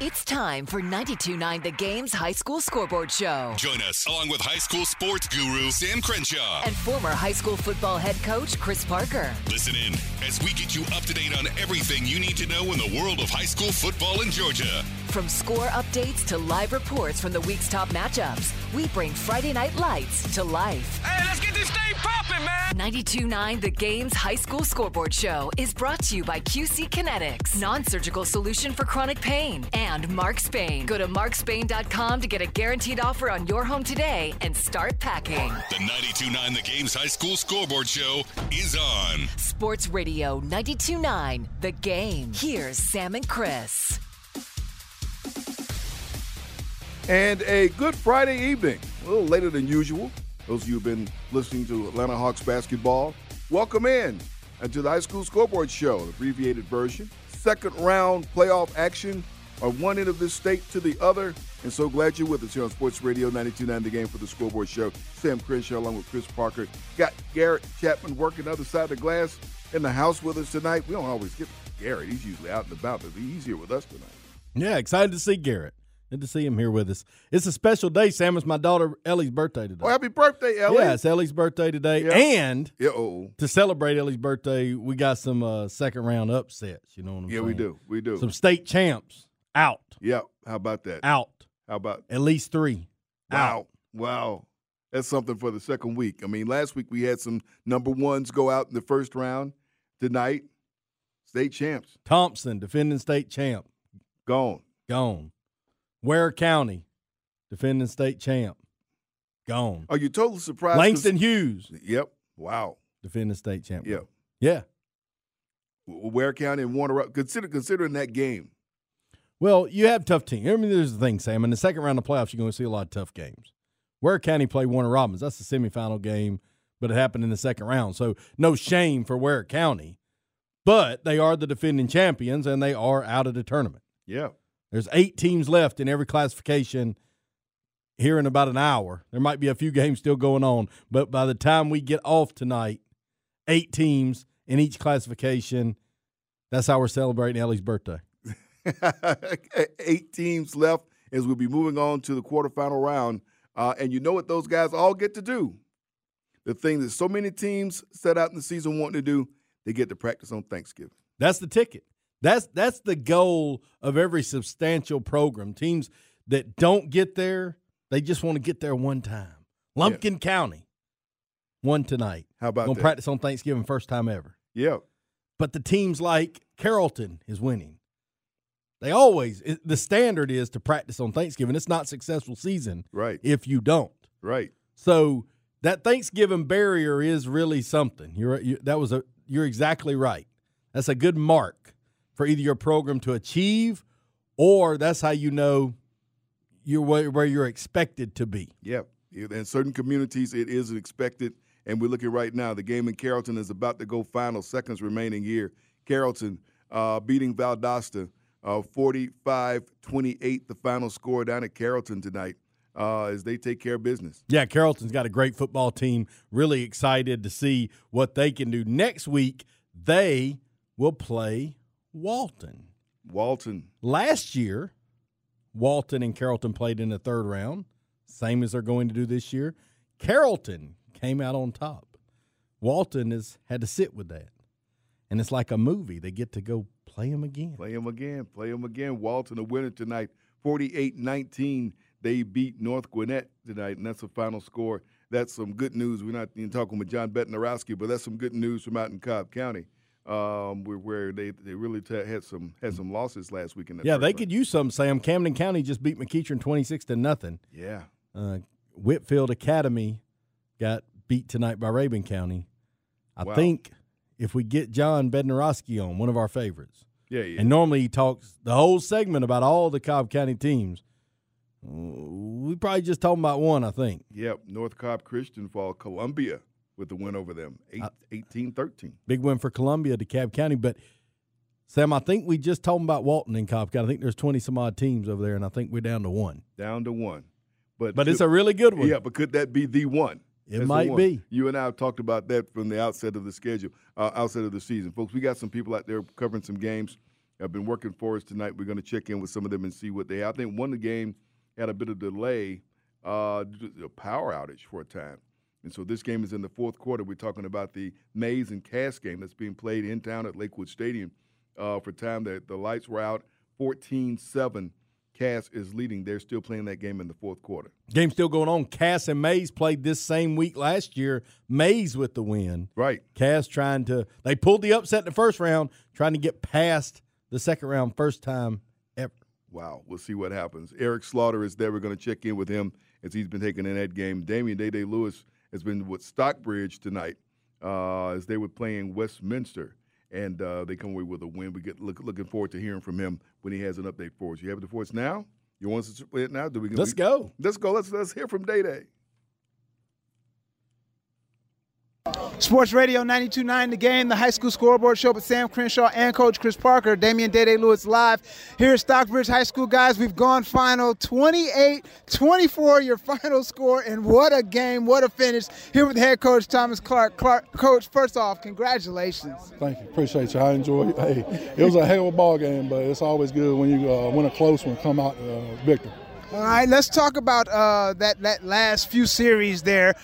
It's time for 92.9 The Game's High School Scoreboard Show. Join us along with high school sports guru Sam Crenshaw. And former high school football head coach Chris Parker. Listen in as we get you up to date on everything you need to know in the world of high school football in Georgia. From score updates to live reports from the week's top matchups, we bring Friday Night Lights to life. Hey, let's get this thing popping, man. 92.9 The Game's High School Scoreboard Show is brought to you by QC Kinetics, non-surgical solution for chronic pain, and Mark Spain. Go to markspain.com to get a guaranteed offer on your home today and start packing. The 92.9 The Game's High School Scoreboard Show is on. Sports Radio 92.9 The Game. Here's Sam and Chris. And a good Friday evening. A little later than usual. Those of you who've been listening to Atlanta Hawks basketball, welcome in and to the High School Scoreboard Show, the abbreviated version. Second round playoff action of one end of this state to the other. And so glad you're with us here on Sports Radio 92.9 The Game for the Scoreboard Show. Sam Crenshaw along with Chris Parker. Got Garrett Chapman working the other side of the glass in the house with us tonight. We don't always get Garrett. He's usually out and about, but he's here with us tonight. Yeah, excited to see Garrett. Good to see him here with us. It's a special day, Sam. It's my daughter Ellie's birthday today. Oh, happy birthday, Ellie. Yeah, it's Ellie's birthday today. Yeah. And Yeah, oh, to celebrate Ellie's birthday, we got some uh, second round upsets. You know what I'm yeah, saying? Yeah, we do. We do. Some state champs out. yeah, how about that? Out. How about At least three. Wow. Wow. That's something for the second week. I mean, last week we had some number ones go out in the first round. Tonight, state champs Thompson, defending state champ, gone. gone. Ware County, defending state champ, gone. Are you totally surprised? Langston Hughes, Yep. Wow. defending state champ. Yeah. Yeah. Ware County and Warner Up. Consider considering that game. Well, you have tough teams. I mean, there's the thing, Sam. In the second round of playoffs, you're going to see a lot of tough games. Ware County played Warner Robins. That's the semifinal game, but it happened in the second round. So no shame for Ware County, but they are the defending champions and they are out of the tournament. Yeah. There's eight teams left in every classification here in about an hour. There might be a few games still going on, but by the time we get off tonight, eight teams in each classification. That's how we're celebrating Ellie's birthday. Eight teams left as we'll be moving on to the quarterfinal round. Uh, and you know what those guys all get to do? The thing that so many teams set out in the season wanting to do, they get to practice on Thanksgiving. That's the ticket. That's that's the goal of every substantial program. Teams that don't get there, they just want to get there one time. Lumpkin County won tonight. How about Gonna that? practice on Thanksgiving first time ever. Yeah. But the teams like Carrollton is winning. They always it- the standard is to practice on Thanksgiving. It's not successful season Right. if you don't. Right. So that Thanksgiving barrier is really something. You're you, that was a you're exactly right. That's a good mark for either your program to achieve, or that's how you know you're where, where you're expected to be. Yeah. In certain communities, it is expected. And we're looking right now. The game in Carrollton is about to go final, seconds remaining here. Carrollton uh, beating Valdosta uh, 45 28, the final score down at Carrollton tonight uh, as they take care of business. Yeah, Carrollton's got a great football team. Really excited to see what they can do next week. They will play Walton. Walton. Last year, Walton and Carrollton played in the third round, same as they're going to do this year. Carrollton came out on top. Walton has had to sit with that. And it's like a movie. They get to go play him again. Play him again. Play him again. Walton, a winner tonight, 48 19. They beat North Gwinnett tonight, and that's the final score. That's some good news. We're not even talking with John Bednarowski, but that's some good news from out in Cobb County, um, where, where they, they really t- had some had some losses last week. In yeah, they could use some, Sam. Camden County just beat McEachern 26 to nothing. Yeah. Uh, Whitfield Academy got beat tonight by Rabun County. I Wow. think if we get John Bednarowski on, one of our favorites, Yeah, yeah. and normally he talks the whole segment about all the Cobb County teams. We probably just talking about one, I think. Yep, North Cobb Christian fall Columbia with the win over them, eight, Uh, 18-13. Big win for Columbia to Cobb County. But Sam, I think we just talking about Walton and Cobb County. I think there's twenty some odd teams over there, and I think we're down to one. Down to one. But But it's a really good one. Yeah, but could that be the one? It That's might be. You and I have talked about that from the outset of the schedule, uh, outset of the season, folks. We got some people out there covering some games. Have been working for us tonight. We're going to check in with some of them and see what they. Have. I think one of the game had a bit of delay, uh, a power outage for a time, and so this game is in the fourth quarter. We're talking about the Mays and Cass game that's being played in town at Lakewood Stadium. Uh, for time that the lights were out, 14-7. Cass is leading. They're still playing that game in the fourth quarter. Game still going on. Cass and Mays played this same week last year. Mays with the win. Right. Cass trying to they pulled the upset in the first round, trying to get past the second round first time ever. Wow, we'll see what happens. Eric Slaughter is there. We're going to check in with him as he's been taking in that game. Damian Day Day Lewis has been with Stockbridge tonight uh, as they were playing Westminster, and uh, they come away with a win. We get look, looking forward to hearing from him when he has an update for us. You have it for us now? You want us to play it now? Do we? Let's we- go. Let's go. Let's let's hear from Day Day. Sports Radio 92.9 The Game, the high school scoreboard show with Sam Crenshaw and Coach Chris Parker. Damian Dede Lewis live here at Stockbridge High School. Guys, we've gone final 28-24, your final score, and what a game, what a finish. Here with head coach Thomas Clark. Clark, Coach, first off, congratulations. Thank you. Appreciate you. I enjoy it. Hey, it was a hell of a ball game, but it's always good when you uh, win a close one, come out uh, victor. All right, let's talk about uh, that that last few series there.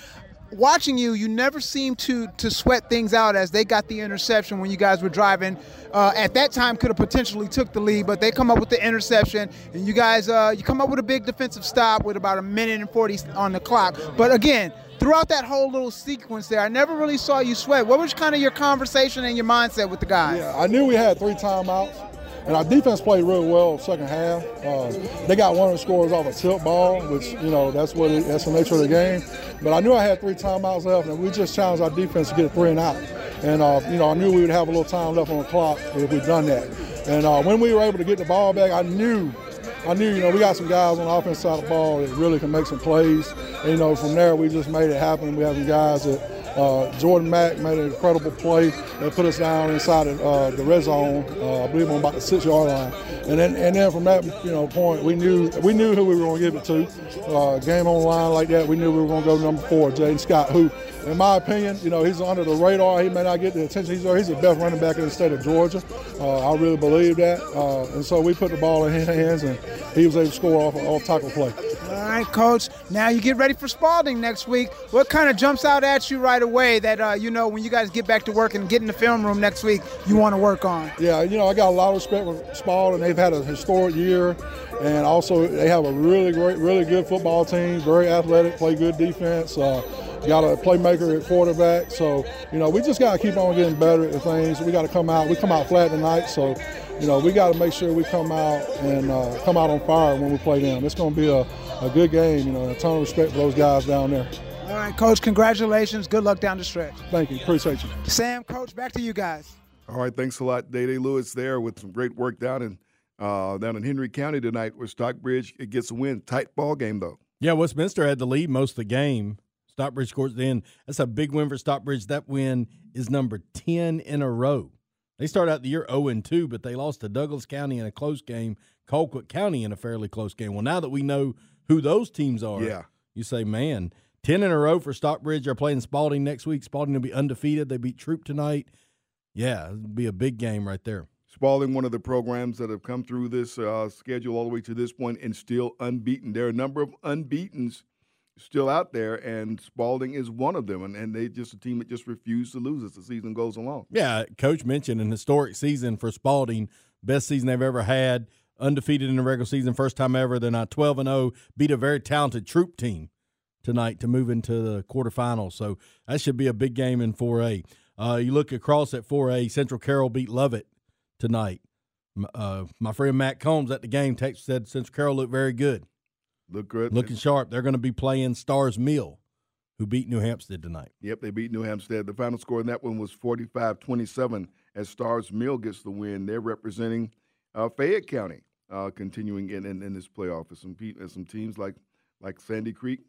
Watching you, you never seemed to to sweat things out as they got the interception when you guys were driving. Uh, at that time, could have potentially took the lead, but they come up with the interception, and you guys uh, you come up with a big defensive stop with about a minute and forty on the clock. But again, throughout that whole little sequence there, I never really saw you sweat. What was kind of your conversation and your mindset with the guys? Yeah, I knew we had three timeouts, and our defense played really well second half. Uh, they got one of the scores off a tilt ball, which you know that's what it, that's the nature of the game. But I knew I had three timeouts left, and we just challenged our defense to get a three and out. And uh, you know I knew we would have a little time left on the clock if we'd done that. And uh, when we were able to get the ball back, I knew. I knew, you know, we got some guys on the offense side of the ball that really can make some plays. And, you know, from there, we just made it happen. We have some guys that uh, Jordan Mack made an incredible play that put us down inside of, uh, the red zone. Uh, I believe on about the six yard line. And then, and then from that, you know, point, we knew we knew who we were going to give it to. Uh, game on line like that, we knew we were going to go number four, Jaden Scott, who, in my opinion, you know, he's under the radar. He may not get the attention. He's, he's the best running back in the state of Georgia. Uh, I really believe that. Uh, and so we put the ball in his hands, and he was able to score off off tackle play. All right, coach. Now you get ready for Spalding next week. What kind of jumps out at you right away that uh, you know when you guys get back to work and get in the film room next week, you want to work on? Yeah, you know, I got a lot of respect for Spalding. They've had a historic year, and also they have a really great, really good football team. Very athletic, play good defense. Uh, got a playmaker at quarterback. So, you know, we just got to keep on getting better at things. We got to come out. We come out flat tonight, so you know, we got to make sure we come out and uh, come out on fire when we play them. It's going to be a, a good game. You know, a ton of respect for those guys down there. All right, coach. Congratulations. Good luck down the stretch. Thank you. Appreciate you. Sam, coach. Back to you guys. All right, thanks a lot, Day Day Lewis there with some great work down in uh, down in Henry County tonight with Stockbridge. It gets a win. Tight ball game though. Yeah, Westminster had the lead most of the game. Stockbridge scores the end. That's a big win for Stockbridge. That win is number 10 in a row. They start out the year 0 2, but they lost to Douglas County in a close game, Colquitt County in a fairly close game. Well, now that we know who those teams are, Yeah. you say, man, 10 in a row for Stockbridge. They're playing Spalding next week. Spalding will be undefeated. They beat Troup tonight. Yeah, it'll be a big game right there. Spalding, one of the programs that have come through this uh, schedule all the way to this point and still unbeaten. There are a number of unbeatens still out there, and Spalding is one of them, and, and they just a team that just refuse to lose as the season goes along. Yeah, coach mentioned an historic season for Spalding, best season they've ever had, undefeated in the regular season, first time ever. They're not 12 and 0, beat a very talented Troup team tonight to move into the quarterfinals. So that should be a big game in 4A. Uh, you look across at 4A, Central Carroll beat Lovett tonight. Uh, my friend Matt Combs at the game text said Central Carroll looked very good. Look good. Looking sharp. They're going to be playing Starr's Mill, who beat New Hampstead tonight. Yep, they beat New Hampstead. The final score in that one was 45 27 as Starr's Mill gets the win. They're representing uh, Fayette County, uh, continuing in, in, in, this playoff. And some, and some teams like, like Sandy Creek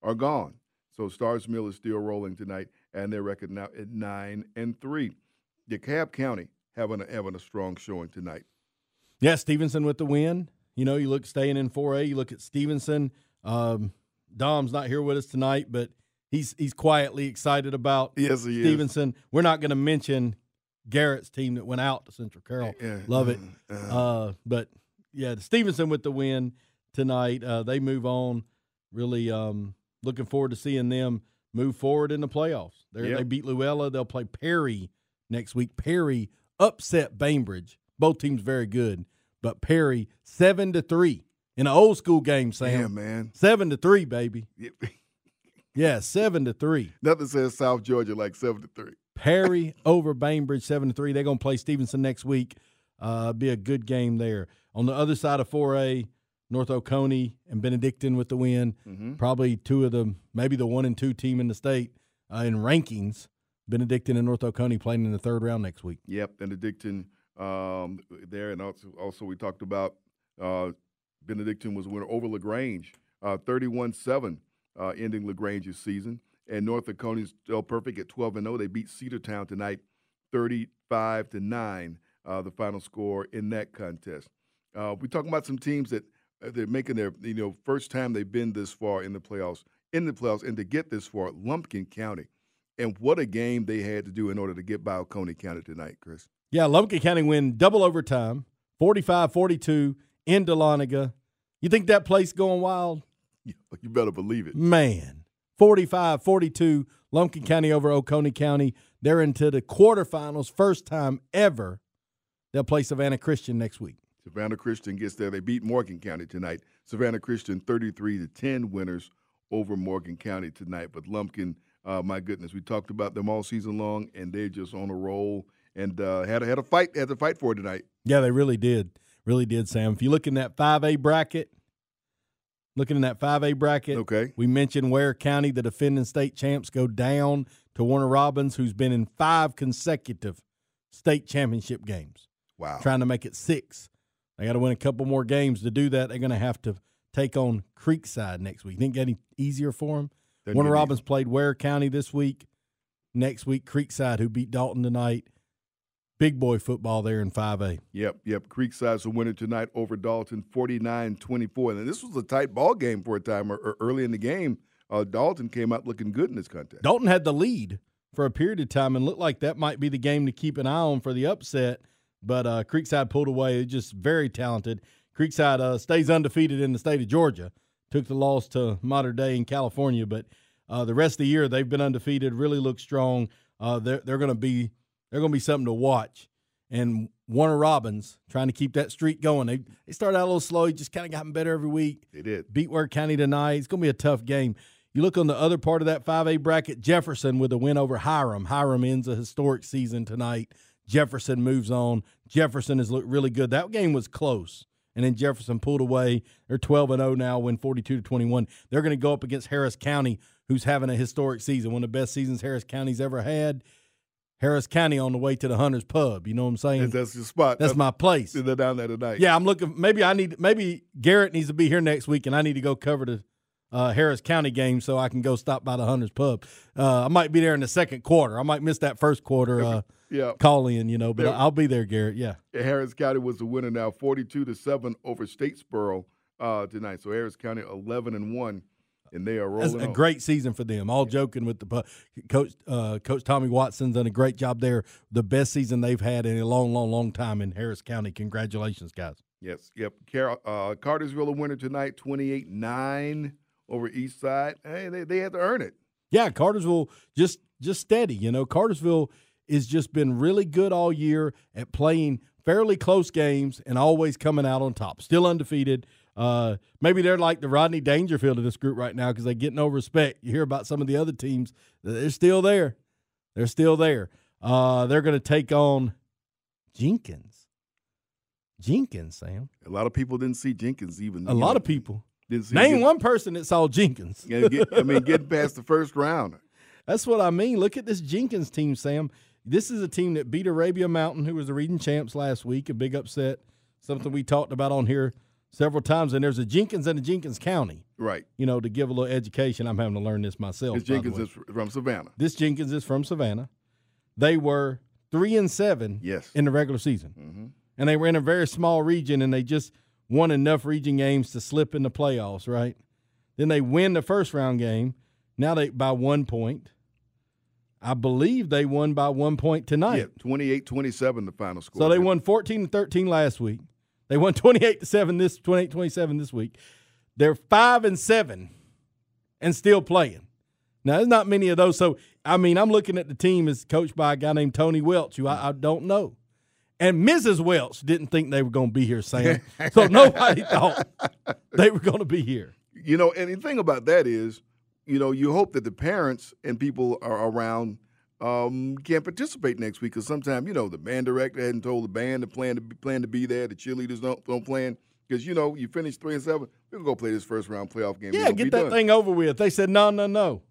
are gone. So Starr's Mill is still rolling tonight, and their record now at 9 and 3. DeKalb County having a, having a strong showing tonight. Yeah, Stevenson with the win. You know, you look staying in 4A. You look at Stevenson. Um, Dom's not here with us tonight, but he's he's quietly excited about yes, he Stevenson. Is. We're not going to mention Garrett's team that went out to Central Carroll. Yeah, Lovett. Uh, uh, but yeah, Stevenson with the win tonight. Uh, they move on. Really um, looking forward to seeing them move forward in the playoffs. Yep. They beat Luella. They'll play Perry next week. Perry upset Bainbridge. Both teams very good but Perry seven to three in an old school game. Sam, yeah, man, seven to three, baby. yeah, seven to three. Nothing says South Georgia like seven to three. Perry over Bainbridge seven to three. They're gonna play Stevenson next week. Uh, be a good game there. On the other side of 4A, North Oconee and Benedictine with the win. Mm-hmm. Probably two of them, maybe the one and two team in the state uh, in rankings. Benedictine and North Oconee playing in the third round next week. Yep, Benedictine um, there, and also, also we talked about uh, Benedictine was a winner over Lagrange, uh, 31-7, uh, ending Lagrange's season. And North Oconee still perfect at 12 and 0. They beat Cedartown tonight, 35 to nine. Uh, the final score in that contest. We're talking about some teams that they're making their you know first time they've been this far in the playoffs, in the playoffs, and to get this far, Lumpkin County. And what a game they had to do in order to get by Oconee County tonight, Chris. Yeah, Lumpkin County win double overtime, 45-42 in Dahlonega. You think that place going wild? You better believe it. Man, 45-42, Lumpkin County over Oconee County. They're into the quarterfinals, first time ever. They'll play Savannah Christian next week. Savannah Christian gets there. They beat Morgan County tonight. Savannah Christian 33 to 10 winners over Morgan County tonight. But Lumpkin, uh, my goodness, we talked about them all season long, and they're just on a roll and uh, had a, had a fight had to fight for it tonight. Yeah, they really did, really did, Sam. If you look in that five A bracket, looking in that five A bracket, okay, we mentioned Ware County, the defending state champs, go down to Warner Robins, who's been in five consecutive state championship games. Wow, trying to make it six. They got to win a couple more games to do that. They're going to have to take on Creekside next week. Think any easier for them? Doesn't Warner Robins played Ware County this week. Next week, Creekside, who beat Dalton tonight big boy football there in 5A. Yep, yep. Creekside's a winner tonight over Dalton, 49-24. And this was a tight ball game for a time early in the game. Uh, Dalton came out looking good in this contest. Dalton had the lead for a period of time and looked like that might be the game to keep an eye on for the upset. But uh, Creekside pulled away. Just very talented. Creekside uh, stays undefeated in the state of Georgia. Took the loss to Mater Dei in California, but uh, the rest of the year they've been undefeated. Really look strong. Uh, they're they're going to be they're going to be something to watch. And Warner Robins trying to keep that streak going. They they started out a little slow. He just kind of gotten better every week. They did. Beat Ware County tonight. It's going to be a tough game. You look on the other part of that 5A bracket, Jefferson with a win over Hiram. Hiram ends a historic season tonight. Jefferson moves on. Jefferson has looked really good. That game was close. And then Jefferson pulled away. They're 12 and 0 now, win 42 to 21. They're going to go up against Harris County, who's having a historic season, one of the best seasons Harris County's ever had. Harris County on the way to the Hunters Pub. You know what I'm saying? That's your spot. That's, my place. They're down there tonight. Yeah, I'm looking. Maybe I need. Maybe Garrett needs to be here next week, and I need to go cover the uh, Harris County game so I can go stop by the Hunters Pub. Uh, I might be there in the second quarter. I might miss that first quarter. Uh, yeah. Call in, you know, but there, I'll be there, Garrett. Yeah. Harris County was the winner now, 42 to seven over Statesboro uh, tonight. So Harris County 11 and one and they are rolling. That's a great season for them. All joking with the coach, uh, Coach Tommy Watson's done a great job there. The best season they've had in a long, long, long time in Harris County. Congratulations, guys. Yes, yep. Car- uh, Cartersville a winner tonight, 28-9 over East Side. Hey, they, they had to earn it. Yeah, Cartersville just just steady. You know, Cartersville has just been really good all year at playing fairly close games and always coming out on top. Still undefeated. Uh, maybe they're like the Rodney Dangerfield of this group right now because they get no respect. You hear about some of the other teams; they're still there. They're still there. Uh, they're going to take on Jenkins. Jenkins, Sam. A lot of people didn't see Jenkins even. A lot know, of people. Didn't see Name one person that saw Jenkins. get, I mean, getting past the first round. That's what I mean. Look at this Jenkins team, Sam. This is a team that beat Arabia Mountain, who was the reading champs last week. A big upset, something we talked about on here several times. And there's a Jenkins and a Jenkins County. Right. You know, to give a little education. I'm having to learn this myself. This Jenkins is from Savannah. This Jenkins is from Savannah. They were three and seven yes. in the regular season. Mm-hmm. And they were in a very small region and they just won enough region games to slip in the playoffs, right? Then they win the first round game. Now they by one point. I believe they won by one point tonight. Yeah, 28 27 the final score. So they won 14 to 13 last week. They won 28 to 7 this 28 27 this week. They're 5 and 7 and still playing. Now, there's not many of those. So, I mean, I'm looking at the team as coached by a guy named Tony Welch, who I, I don't know. And Mrs. Welch didn't think they were going to be here, Sam. so nobody thought they were going to be here. You know, and the thing about that is, you know, you hope that the parents and people are around um, can participate next week because sometimes, you know, the band director hadn't told the band to plan to be, plan to be there. The cheerleaders don't don't plan because you know you finish three and seven. We're gonna go play this first round playoff game. Yeah, get that done. thing over with. They said no, no, no.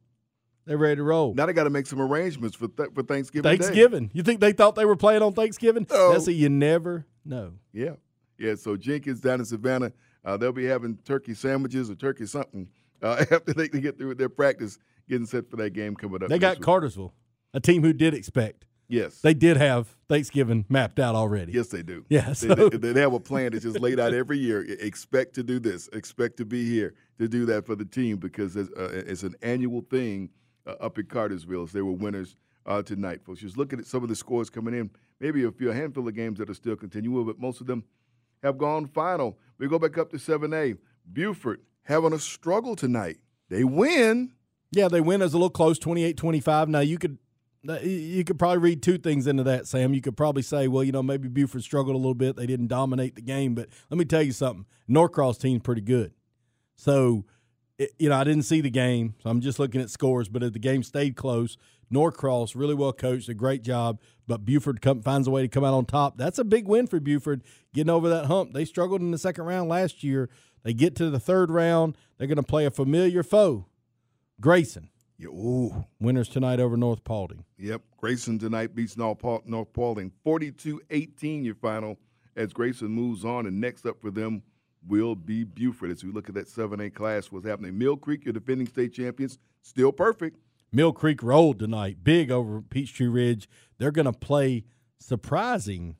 They're ready to roll. Now they got to make some arrangements for th- for Thanksgiving. Thanksgiving. Day. You think they thought they were playing on Thanksgiving? No. That's a you never know. Yeah, yeah. So Jenkins down in Savannah, uh, they'll be having turkey sandwiches or turkey something uh, after they get through with their practice, getting set for that game coming up. They got week. Cartersville, a team who did expect. Yes, they did have Thanksgiving mapped out already. Yes, they do. Yeah, so. they, they, they have a plan that's just laid out every year. Expect to do this. Expect to be here to do that for the team because it's, uh, it's an annual thing uh, up in Cartersville. So they were winners uh, tonight, folks. Just looking at some of the scores coming in. Maybe a few a handful of games that are still continuing, but most of them have gone final. We go back up to seven A. Buford having a struggle tonight. They win. Yeah, they win as a little close, 28-25. Now you could you could probably read two things into that, Sam. You could probably say, well, you know, maybe Buford struggled a little bit. They didn't dominate the game, but let me tell you something. Norcross team's pretty good. So, it, you know, I didn't see the game, so I'm just looking at scores. But if the game stayed close, Norcross really well coached, a great job. But Buford come, finds a way to come out on top. That's a big win for Buford, getting over that hump. They struggled in the second round last year. They get to the third round. They're going to play a familiar foe, Grayson. Yeah, ooh. Winners tonight over North Paulding. Yep. Grayson tonight beats North, North Paulding 42 18, your final, as Grayson moves on. And next up for them will be Buford. As we look at that 7A class, what's happening? Mill Creek, your defending state champions, still perfect. Mill Creek rolled tonight, big over Peachtree Ridge. They're going to play surprising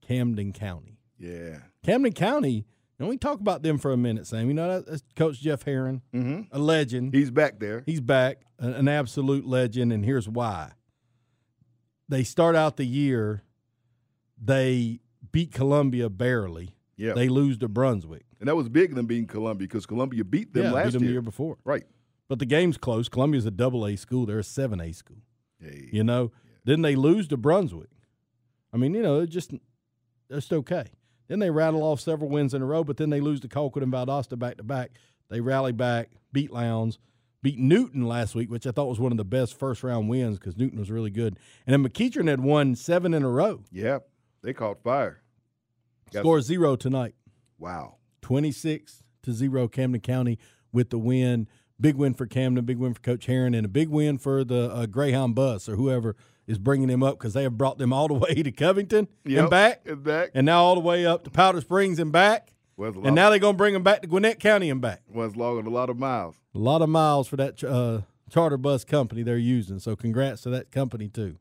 Camden County. Yeah. Camden County and we talk about them for a minute, Sam. You know, that's Coach Jeff Herron, mm-hmm. a legend. He's back there. He's back, an absolute legend, and here's why. They start out the year, they beat Columbia barely. Yeah. They lose to Brunswick. And that was big them beating Columbia because Columbia beat them yeah, last beat them year. the year before. Right. But the game's close. Columbia's a double A school. They're a seven A school. Hey. You know? Yeah. Then they lose to Brunswick. I mean, you know, just just okay. Then they rattle off several wins in a row, but then they lose to Colquitt and Valdosta back to back. They rally back, beat Lowndes, beat Newton last week, which I thought was one of the best first round wins because Newton was really good. And then McEachern had won seven in a row. Yeah, they caught fire. Score zero tonight. Wow. 26 to zero, Camden County with the win. Big win for Camden, big win for Coach Herron, and a big win for the uh, Greyhound bus or whoever is bringing them up because they have brought them all the way to Covington yep, and back, and back, and now all the way up to Powder Springs and back. And now they're going to bring them back to Gwinnett County and back. Was logging a lot of miles. A lot of miles for that uh, charter bus company they're using. So congrats to that company too.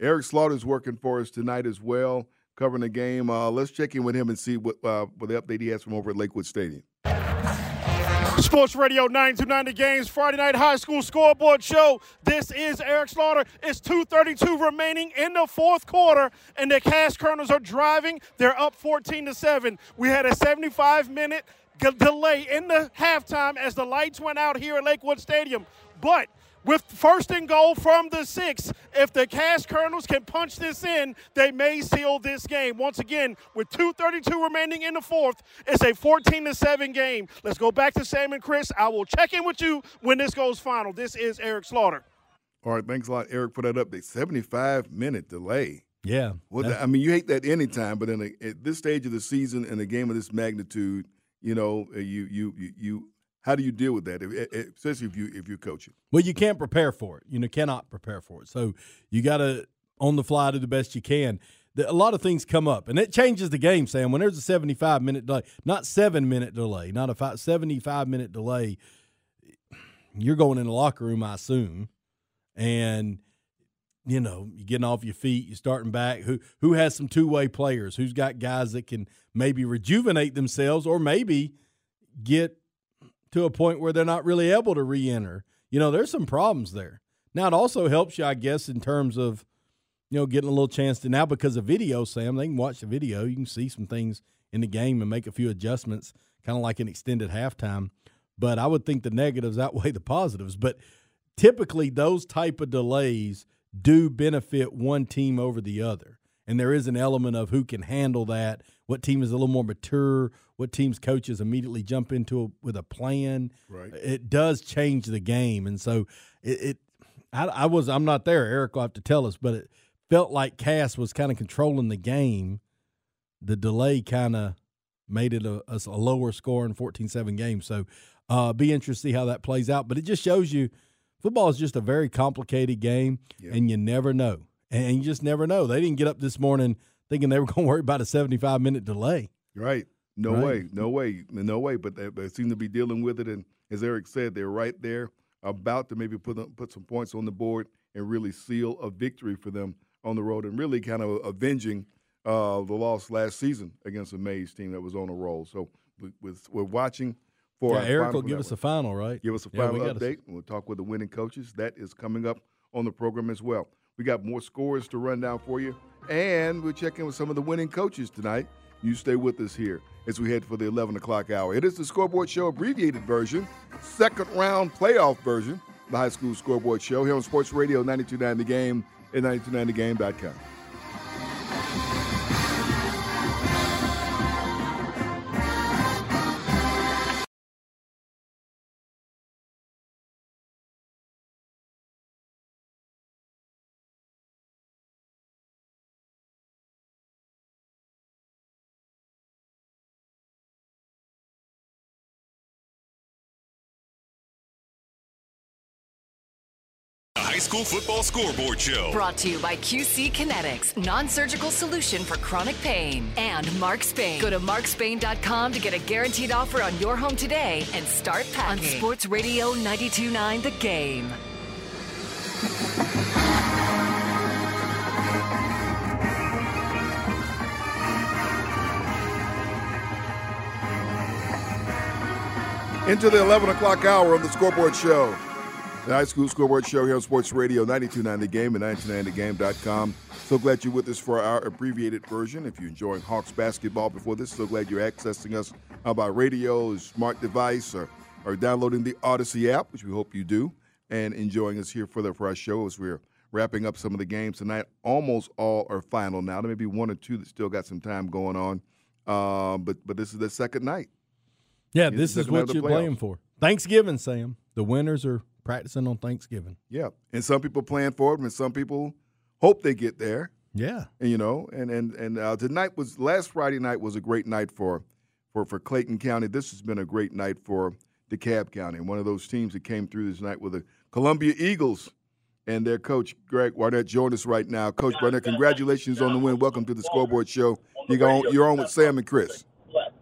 Eric Slaughter's working for us tonight as well, covering the game. Uh, let's check in with him and see what uh, what the update he has from over at Lakewood Stadium. Sports Radio 929 The Games Friday Night High School Scoreboard Show. This is Eric Slaughter. It's 2:32 remaining in the fourth quarter, and the Cass Colonels are driving. They're up 14 to seven. We had a 75 minute delay in the halftime as the lights went out here at Lakewood Stadium. But with first and goal from the six, if the Cass Colonels can punch this in, they may seal this game. Once again, with 2:32 remaining in the fourth, it's a 14 to seven game. Let's go back to Sam and Chris. I will check in with you when this goes final. This is Eric Slaughter. All right, thanks a lot, Eric, for that update. 75 minute delay. Yeah. Well, I mean, you hate that anytime, but in a, at this stage of the season, in a game of this magnitude, you know, uh, you you you, how do you deal with that, if, if- especially if you if you're coaching? Well, you can't prepare for it. You know, cannot prepare for it. So you got to on the fly do the best you can. A lot of things come up, and it changes the game. Sam, when there's a 75 minute delay, not seven minute delay, not a five, 75 minute delay, you're going in the locker room, I assume, and you know you're getting off your feet, you're starting back. Who who has some two way players? Who's got guys that can maybe rejuvenate themselves, or maybe get to a point where they're not really able to re-enter. You know, there's some problems there. Now it also helps you, I guess, in terms of you know getting a little chance to now because of video, Sam. They can watch the video. You can see some things in the game and make a few adjustments, kind of like an extended halftime. But I would think the negatives outweigh the positives. But typically, those type of delays do benefit one team over the other. And there is an element of who can handle that. What team is a little more mature? What team's coaches immediately jump into a, with a plan? Right. It does change the game, and so it. it I, I was. I'm not there. Eric will have to tell us, but it felt like Cass was kind of controlling the game. The delay kind of made it a, a, a lower score in 14-7 game. So, uh, be interested to see how that plays out. But it just shows you football is just a very complicated game, and you never know. And you just never know. They didn't get up this morning thinking they were going to worry about a 75 minute delay. Right. No Right. way. No way. No way. But they, they seem to be dealing with it. And as Eric said, they're right there, about to maybe put them- put some points on the board and really seal a victory for them on the road, and really kind of avenging uh, the loss last season against a Mays team that was on a roll. So we, we're watching for Yeah, Eric will give us a final, right? Give us a Yeah, we final gotta- update. and We'll talk with the winning coaches. That is coming up on the program as well. We got more scores to run down for you, and we'll check in with some of the winning coaches tonight. You stay with us here as we head for the 11 o'clock hour. It is the Scoreboard Show abbreviated version, second round playoff version, the high school scoreboard show here on Sports Radio 929 The Game and 929thegame.com. School Football Scoreboard Show. Brought to you by QC Kinetics, non-surgical solution for chronic pain, and Mark Spain. Go to markspain.com to get a guaranteed offer on your home today and start packing. On Sports Radio 92.9 The Game. Into the 11 o'clock hour of the Scoreboard Show. The High School Scoreboard Show here on Sports Radio 929 The Game and 929thegame.com. So glad you're with us for our abbreviated version. If you're enjoying Hawks basketball before this, so glad you're accessing us by radio, smart device, or, or downloading the Audacy app, which we hope you do, and enjoying us here for the for our show as we're wrapping up some of the games tonight. Almost all are final now. There may be one or two that still got some time going on, uh, but but this is the second night. Yeah, this the is what you're playing for. Thanksgiving, Sam. The winners are practicing on Thanksgiving. Yeah, and some people plan for it, and some people hope they get there. Yeah, and, you know, and and and uh, tonight was last Friday night was a great night for for for Clayton County. This has been a great night for DeKalb County, and one of those teams that came through this night with the Columbia Eagles and their coach Greg Barnett joined us right now. Coach Barnett, congratulations on the win. Welcome to the Scoreboard Show. You go on, you're on with Sam and Chris.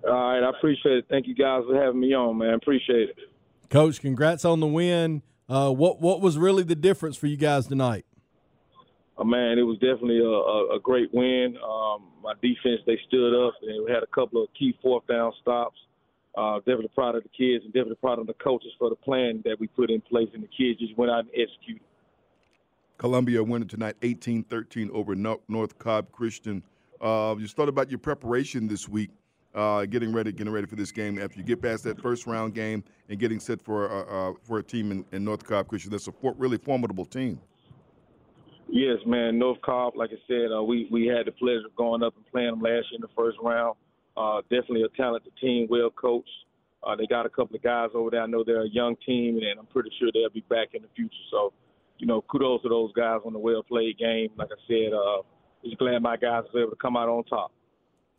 All right, I appreciate it. Thank you guys for having me on, man. Appreciate it. Coach, congrats on the win. Uh, what what was really the difference for you guys tonight? Uh, man, it was definitely a, a, a great win. Um, my defense, they stood up and we had a couple of key fourth down stops. Uh, definitely proud of the kids and definitely proud of the coaches for the plan that we put in place, and the kids just went out and executed. Columbia winning tonight 18-13 over North Cobb Christian. Uh, you started about your preparation this week uh, getting ready, getting ready for this game. After you get past that first round game and getting set for uh, uh, for a team in, in North Cobb Christian, that's a for, really formidable team. Yes, man. North Cobb, like I said, uh, we we had the pleasure of going up and playing them last year in the first round. Uh, definitely a talented team, well coached. Uh, they got a couple of guys over there. I know they're a young team, and I'm pretty sure they'll be back in the future. So, you know, kudos to those guys on the well played game. Like I said, just glad my guys were able to come out on top.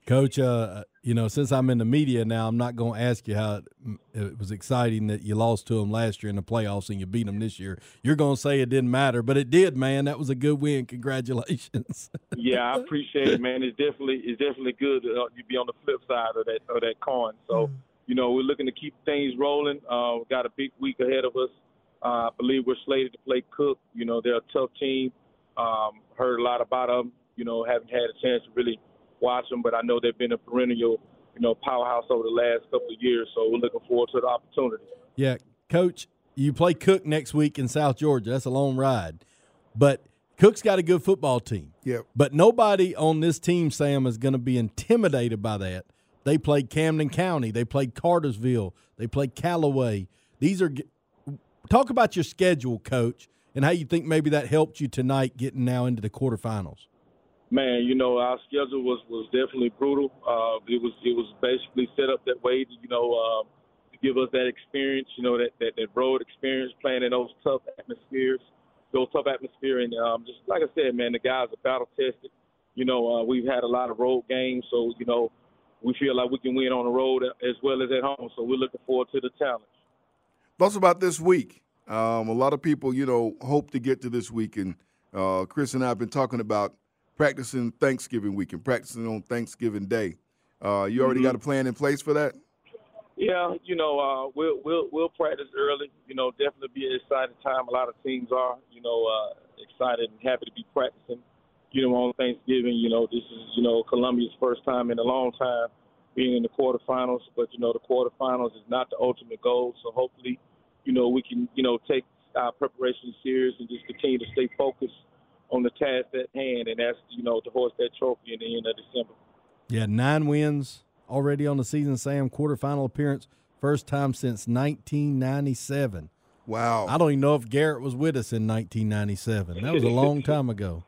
Coach, uh, you know, since I'm in the media now, I'm not going to ask you how it, it, was exciting that you lost to them last year in the playoffs and you beat them this year. You're going to say it didn't matter, but it did, man. That was a good win. Congratulations. yeah, I appreciate it, man. It's definitely it's definitely good to uh, be on the flip side of that of that coin. So, mm. you know, we're looking to keep things rolling. Uh, we got a big week ahead of us. Uh, I believe we're slated to play Cook. You know, they're a tough team. Um, heard a lot about them. You know, haven't had a chance to really – watch them, but I know they've been a perennial, you know, powerhouse over the last couple of years. So we're looking forward to the opportunity. Yeah, Coach, you play Cook next week in South Georgia. That's a long ride, but Cook's got a good football team. Yep. But nobody on this team, Sam, is going to be intimidated by that. They played Camden County. They played Cartersville. They played Callaway. These are talk about your schedule, Coach, and how you think maybe that helped you tonight getting now into the quarterfinals. Man, you know our schedule was was definitely brutal. Uh, it was it was basically set up that way to you know uh, to give us that experience, you know that, that that road experience, playing in those tough atmospheres, those tough atmosphere, and um, just like I said, man, the guys are battle tested. You know, uh, we've had a lot of road games, so you know we feel like we can win on the road as well as at home. So we're looking forward to the challenge. Thoughts about this week? Um, a lot of people, you know, hope to get to this week, and uh, Chris and I have been talking about practicing Thanksgiving weekend, practicing on Thanksgiving Day. Uh, you already mm-hmm. got a plan in place for that? Yeah, you know, uh, we'll we'll we'll practice early. You know, definitely be an exciting time. A lot of teams are, you know, uh, excited and happy to be practicing. You know, on Thanksgiving. You know, this is you know Columbia's first time in a long time being in the quarterfinals. But you know, the quarterfinals is not the ultimate goal. So hopefully, you know, we can you know take our preparation serious and just continue to stay focused on the task at hand, and that's you know to hoist that trophy in the end of December. Yeah, nine wins already on the season. Sam quarterfinal appearance, first time since 1997. Wow! I don't even know if Garrett was with us in 1997. That was a long time ago.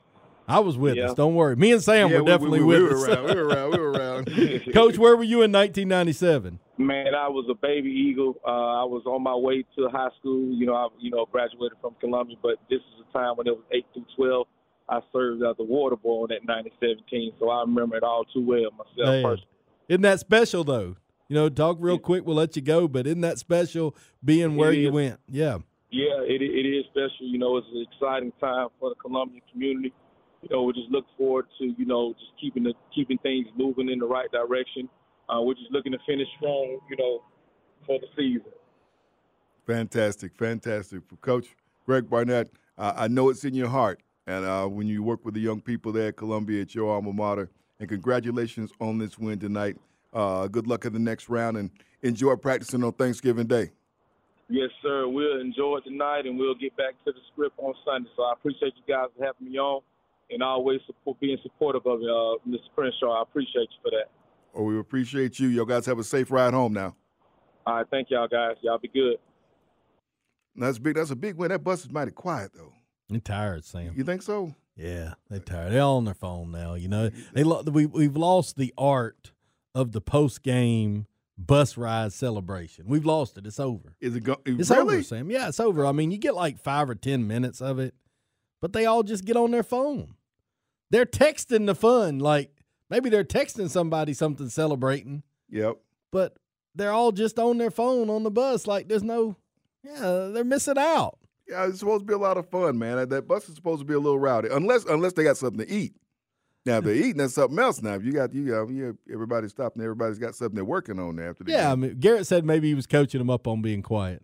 I was with yeah. us. Don't worry. Me and Sam yeah, were definitely we, we, with we us. Around, we were around. We were around. Coach, where were you in 1997? Man, I was a baby eagle. Uh, I was on my way to high school. You know, I you know graduated from Columbia, but this is a time when it was eight through twelve. I served as a water boy in that 1917, so I remember it all too well myself Man. personally. Isn't that special though? You know, talk real quick. We'll let you go, but isn't that special being where you went? Yeah. Yeah, it it is special. You know, it's an exciting time for the Columbia community. You know, we just look forward to you know just keeping the keeping things moving in the right direction. Uh, we're just looking to finish strong. You know, for the season. Fantastic, fantastic, Coach Greg Barnett. Uh, I know it's in your heart and uh, when you work with the young people there at Columbia at your alma mater. And congratulations on this win tonight. Uh, good luck in the next round and enjoy practicing on Thanksgiving Day. Yes, sir. We'll enjoy it tonight and we'll get back to the script on Sunday. So I appreciate you guys having me on and always support, being supportive of uh, Mr. Crenshaw. I appreciate you for that. Oh, we appreciate you. Y'all guys have a safe ride home now. All right, thank y'all guys. Y'all be good. That's big. That's a big win. That bus is mighty quiet though. They're tired, Sam. You think so? Yeah, they're tired. They're all on their phone now. You know, they we we've lost the art of the post game bus ride celebration. We've lost it. It's over. Is it go- It's really? over, Sam. Yeah, it's over. I mean, you get like five or ten minutes of it, but they all just get on their phone. They're texting the fun. Like maybe they're texting somebody something celebrating. Yep. But they're all just on their phone on the bus. Like there's no. Yeah, they're missing out. Yeah, it's supposed to be a lot of fun, man. That bus is supposed to be a little rowdy, unless unless they got something to eat. Now, if they're eating, that's something else. Now, if you got you got you everybody's stopping, everybody's got something they're working on there after the yeah. Game. I mean, Garrett said maybe he was coaching them up on being quiet.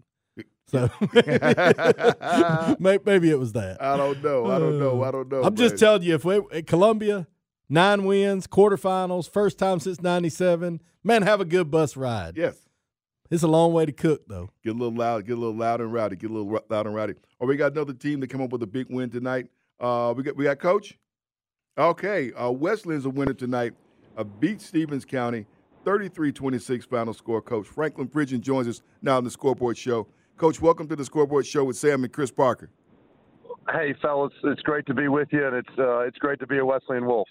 So maybe it was that. I don't know. I don't know. I don't know. I'm just telling you, if we at Columbia, nine wins, quarterfinals, first time since '97, man, have a good bus ride. Yes. It's a long way to cook, though. Get a little loud, get a little loud and rowdy, get a little loud and rowdy. Oh, we got another team that come up with a big win tonight. Uh, we got we got coach. Okay, uh, Wesleyan's a winner tonight. Uh, beat Stephens County 33-26 final score. Coach Franklin Pridgeon joins us now on the Scoreboard Show. Coach, welcome to the Scoreboard Show with Sam and Chris Parker. Hey, fellas, it's great to be with you, and it's uh, it's great to be a Wesleyan Wolf.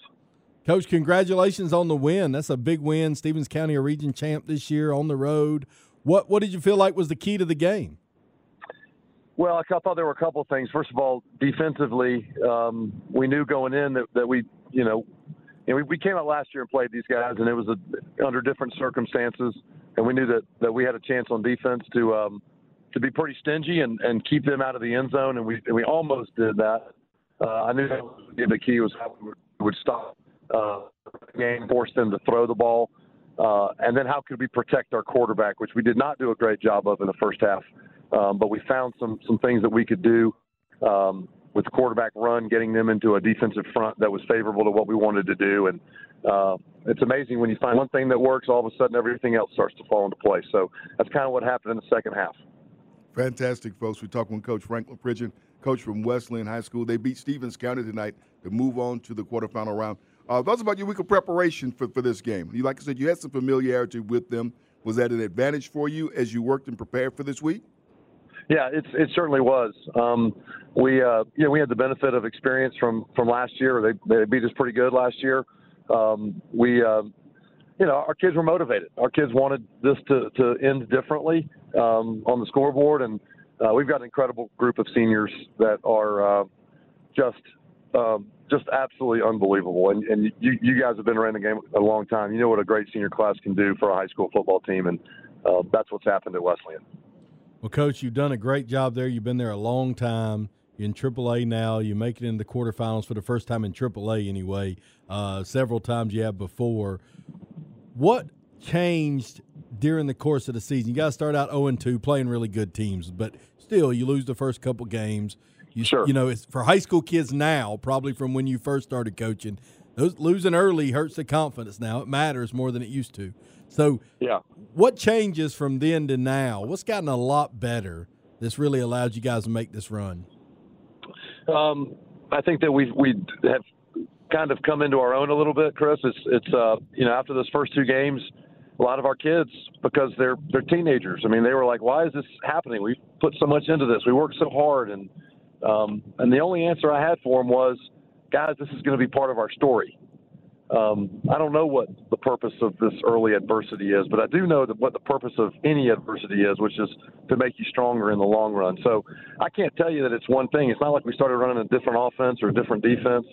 Coach, congratulations on the win. That's a big win. Stephens County a region champ this year on the road. What what did you feel like was the key to the game? Well, I thought there were a couple of things. First of all, defensively, um, we knew going in that, that we, you know, you know we, we came out last year and played these guys, and it was a, under different circumstances, and we knew that, that we had a chance on defense to um, to be pretty stingy and, and keep them out of the end zone, and we and we almost did that. Uh, I knew that the key was how we would stop uh, game, force them to throw the ball, uh, and then how could we protect our quarterback, which we did not do a great job of in the first half. Um, but we found some some things that we could do um, with the quarterback run, getting them into a defensive front that was favorable to what we wanted to do. And uh, it's amazing when you find one thing that works, all of a sudden everything else starts to fall into place. So that's kind of what happened in the second half. Fantastic, folks. We're talking with Coach Franklin Pridgen, coach from Wesleyan High School. They beat Stephens County tonight to move on to the quarterfinal round. Uh, thoughts about your week of preparation for, for this game. You, like I said, you had some familiarity with them. Was that an advantage for you as you worked and prepared for this week? Yeah, it's it certainly was. Um, we uh, you know we had the benefit of experience from from last year. They they beat us pretty good last year. Um, we uh, you know our kids were motivated. Our kids wanted this to to end differently um, on the scoreboard, and uh, we've got an incredible group of seniors that are uh, just. Um, just absolutely unbelievable, and, and you, you guys have been around the game a long time. You know what a great senior class can do for a high school football team, and uh, that's what's happened at Wesleyan. Well, Coach, you've done a great job there. You've been there a long time. You're in AAA now. You make it into the quarterfinals for the first time in AAA, anyway. Uh, several times you have before. What changed during the course of the season? You guys start out 0 2, playing really good teams, but still, you lose the first couple games. You, sure. You know, it's for high school kids now, probably from when you first started coaching. Those losing early hurts the confidence now. It matters more than it used to. So, yeah, what changes from then to now? What's gotten a lot better that's really allowed you guys to make this run? Um, I think that we we have kind of come into our own a little bit, Chris. It's it's uh, you know after those first two games, a lot of our kids because they're they're teenagers. I mean, they were like, "Why is this happening? We put so much into this. We worked so hard." And um, and the only answer I had for them was, "Guys, this is going to be part of our story." Um, I don't know what the purpose of this early adversity is, but I do know that what the purpose of any adversity is, which is to make you stronger in the long run. So I can't tell you that it's one thing. It's not like we started running a different offense or a different defense.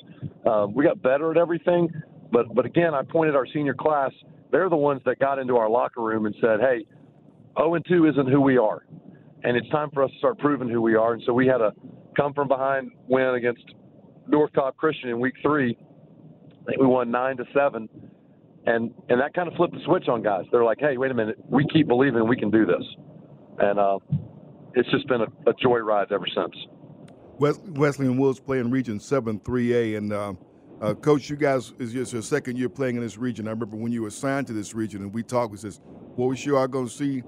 Um, we got better at everything, but but again, I pointed our senior class. They're the ones that got into our locker room and said, "Hey, 0 and 2 isn't who we are, and it's time for us to start proving who we are." And so we had a come from behind win against North Cobb Christian in week three I think we won nine to seven, and and that kind of flipped the switch on guys. They're like, hey, wait a minute, we keep believing we can do this, and uh, it's just been a, a joyride ever since. Wes- Wesleyan Wolves playing Region Seven, Three A, and uh, uh, Coach, you guys is just your second year playing in this region. I remember when you were assigned to this region, and we talked. We says, "Well, we sure are going to see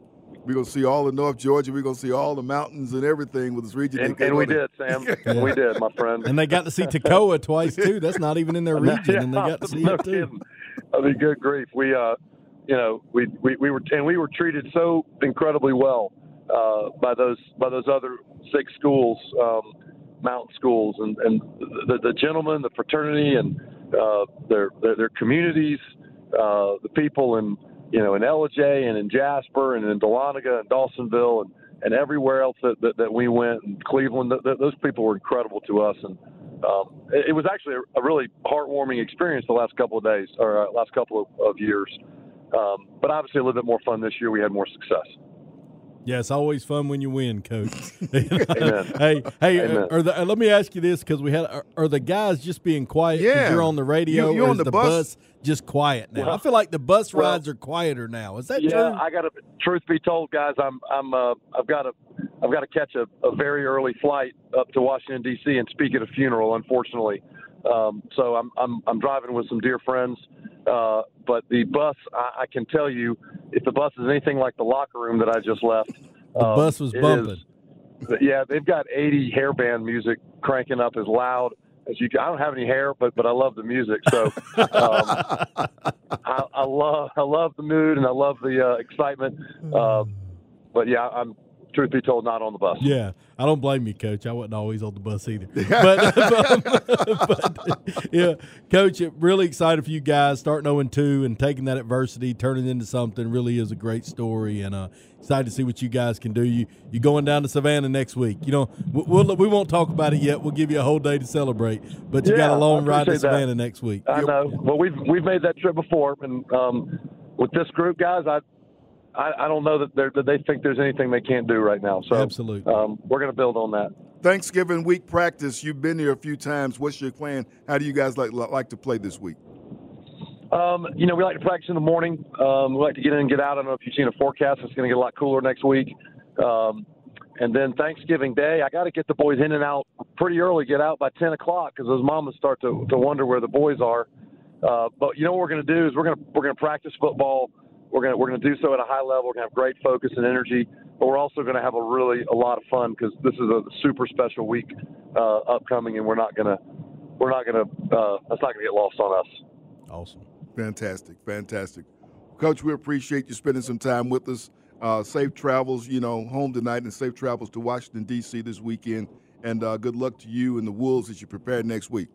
we're gonna see all of North Georgia. We're gonna see all the mountains and everything with this region. And, and we did, Sam. And we did, my friend. And they got to see Toccoa twice too. That's not even in their region, and they got to see no it too. Kidding. I mean, good grief. We, uh, you know, we, we we were and we were treated so incredibly well uh, by those by those other six schools, um, mountain schools, and and the, the gentlemen, the fraternity, and uh, their, their their communities, uh, the people, and you know, in Ellijay and in Jasper and in Dahlonega and Dawsonville and, and everywhere else that, that, that we went and Cleveland, th- th- those people were incredible to us. And um, it, it was actually a, a really heartwarming experience the last couple of days or uh, last couple of, of years. Um, but obviously a little bit more fun this year. We had more success. Yeah, it's always fun when you win, Coach. Hey, hey, Amen. are the, uh, let me ask you this because we had are, are the guys just being quiet? 'cause Yeah. you're on the radio. You- you're or on is the the bus. just quiet now. Well- I feel like the bus well- rides are quieter now. Is that yeah, true? I got to. Truth be told, guys, I'm I'm uh, I've got to I've got to catch a, a very early flight up to Washington D.C. and speak at a funeral. Unfortunately, um, so I'm I'm I'm driving with some dear friends. Uh, but the bus, I, I can tell you, if the bus is anything like the locker room that I just left, the um, bus was bumping. is- yeah, they've got 80 hairband music cranking up as loud as you, Can. I don't have any hair, but but I love the music. So um, I, I love I love the mood and I love the uh, excitement. Uh, but yeah, I'm truth be told, not on the bus. Yeah, I don't blame you, Coach. I wasn't always on the bus either. But, but, but yeah, Coach, really excited for you guys starting 0 2 and taking that adversity, turning into something. Really is a great story, and uh, excited to see what you guys can do. You you going down to Savannah next week? You know, we'll, we won't talk about it yet. We'll give you a whole day to celebrate, but you yeah, got a long ride to that. Savannah next week. I know. Well, we've we've made that trip before, and um, with this group, guys, I I, I don't know that, that they think there's anything they can't do right now. So absolutely, um, we're going to build on that. Thanksgiving week practice. You've been here a few times. What's your plan? How do you guys like like to play this week? Um, you know, we like to practice in the morning. Um, we like to get in and get out. I don't know if you've seen a forecast. It's going to get a lot cooler next week. Um, and then Thanksgiving Day, I got to get the boys in and out pretty early. Get out by 10 o'clock because those mamas start to, to wonder where the boys are. Uh, but you know what we're going to do is we're going to we're going to practice football we're gonna we're gonna do so at a high level. We're gonna have great focus and energy, but we're also gonna have a really a lot of fun because this is a super special week uh, upcoming, and we're not gonna we're not gonna uh, that's not gonna get lost on us. Awesome, fantastic, fantastic, Coach. We appreciate you spending some time with us. Uh, safe travels, you know, home tonight, and safe travels to Washington D.C. this weekend. And uh, good luck to you and the Wolves as you prepare next week.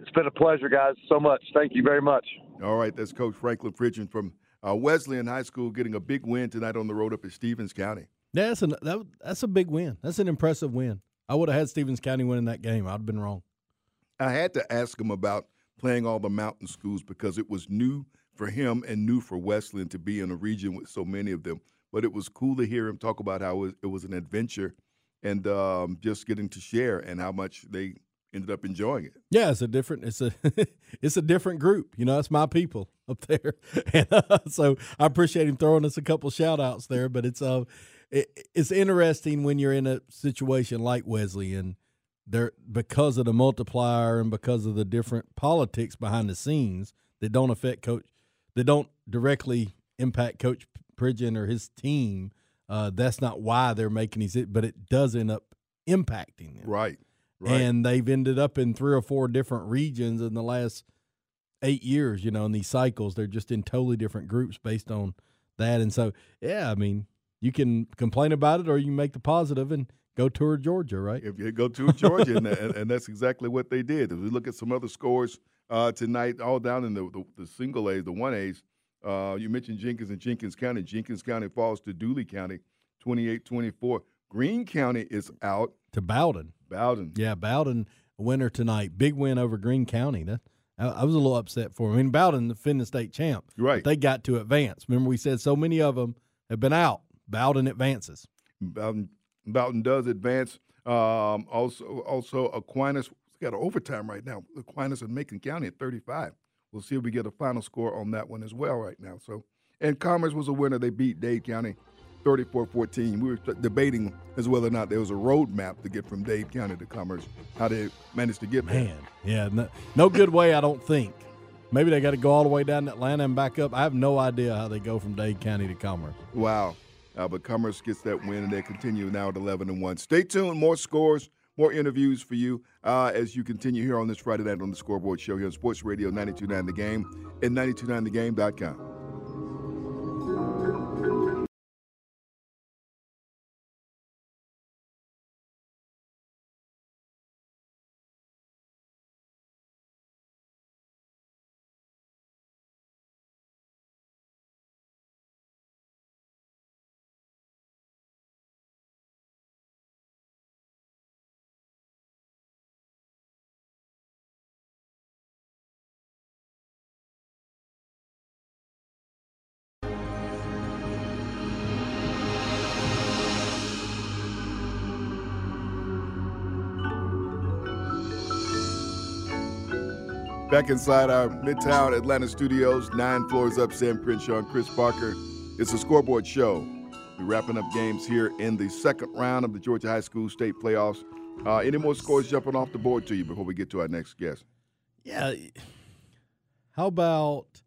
It's been a pleasure, guys. So much. Thank you very much. All right, that's Coach Franklin Pridgen from uh, Wesleyan High School getting a big win tonight on the road up at Stephens County. Yeah, that's, an, that, that's a big win. That's an impressive win. I would have had Stephens County winning that game. I'd have been wrong. I had to ask him about playing all the mountain schools because it was new for him and new for Wesleyan to be in a region with so many of them. But it was cool to hear him talk about how it was an adventure and um, just getting to share and how much they ended up enjoying it. Yeah, it's a different it's a it's a different group. You know, it's my people up there, and uh, so I appreciate him throwing us a couple shout outs there. But it's uh, it, it's interesting when you're in a situation like Wesleyan, there because of the multiplier and because of the different politics behind the scenes that don't affect coach, that don't directly impact Coach Pridgen or his team. Uh, that's not why they're making these, but it does end up impacting them. Right. Right. And they've ended up in three or four different regions in the last eight years, you know, in these cycles. They're just in totally different groups based on that. And so, yeah, I mean, you can complain about it or you make the positive and go tour Georgia, right? If you go tour Georgia, and, and, that's exactly what they did. If we look at some other scores uh, tonight, all down in the, the, the single A's, the 1A's, uh, you mentioned Jenkins and Jenkins County. Jenkins County falls to Dooly County 28 24. Greene County is out to Bowdon. Bowdon. Yeah, Bowdon winner tonight. Big win over Greene County. That I, I was a little upset for them. I mean, Bowdon, the defending state champ. Right. They got to advance. Remember, we said so many of them have been out. Bowdon advances. Bowdon, Bowdon does advance. Um, also, also Aquinas got an overtime right now. Aquinas and Macon County at 35. We'll see if we get a final score on that one as well right now. So, and Commerce was a winner. They beat Dade County 34-14. We were debating as whether or not there was a roadmap to get from Dade County to Commerce. How they managed to get Man, there. yeah, no, no good way, I don't think. Maybe they got to go all the way down to Atlanta and back up. I have no idea how they go from Dade County to Commerce. Wow. Uh, but Commerce gets that win, and they continue now at 11 and 1. Stay tuned. More scores, more interviews for you uh, as you continue here on this Friday night on the Scoreboard Show here on Sports Radio 929 The Game and 929thegame.com. Back inside our Midtown Atlanta studios, nine floors up, Sam Crenshaw and Chris Parker. It's a scoreboard show. We're wrapping up games here in the second round of the Georgia High School State Playoffs. Uh, any more scores jumping off the board to you before we get to our next guest? Yeah. How about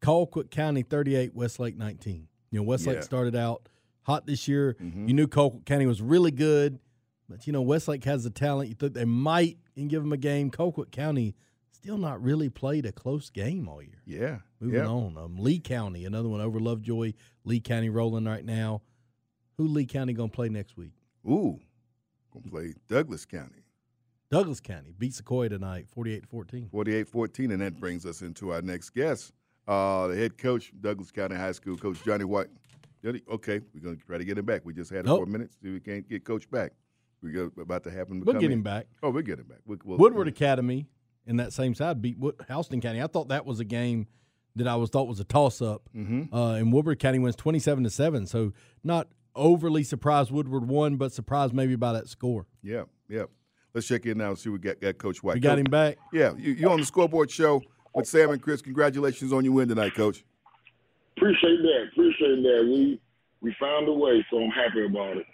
Colquitt County 38, Westlake 19? You know, Westlake Yeah. started out hot this year. Mhm. You knew Colquitt County was really good. But you know, Westlake has the talent. You think they might and give them a game. Colquitt County still not really played a close game all year. Yeah. Moving yeah. on. Um, Lee County, another one over Lovejoy. Lee County rolling right now. Who Lee County gonna play next week? Ooh, gonna play Douglas County. Douglas County beat Sequoyah tonight, 48-14. 48-14, and that brings us into our next guest, uh, the head coach, Douglas County High School, Coach Johnny White. Johnny, okay, we're gonna try to get him back. We just had Nope. for a minute. See if we can't get Coach back. We're about to have him. to We'll come get in. him back. Oh, we'll get him back. We'll, we'll- Woodward Academy in that same side beat Wood, Houston County. I thought that was a game that I was thought was a toss up. Mm-hmm. Uh, and Woodward County wins twenty seven to seven. So not overly surprised Woodward won, but surprised maybe by that score. Yeah, yeah. Let's check in now and see what we got, got Coach White. We got Coach- him back. Yeah, you, you're on the scoreboard show with Sam and Chris. Congratulations on your win tonight, Coach. Appreciate that. Appreciate that. We we found a way, so I'm happy about it.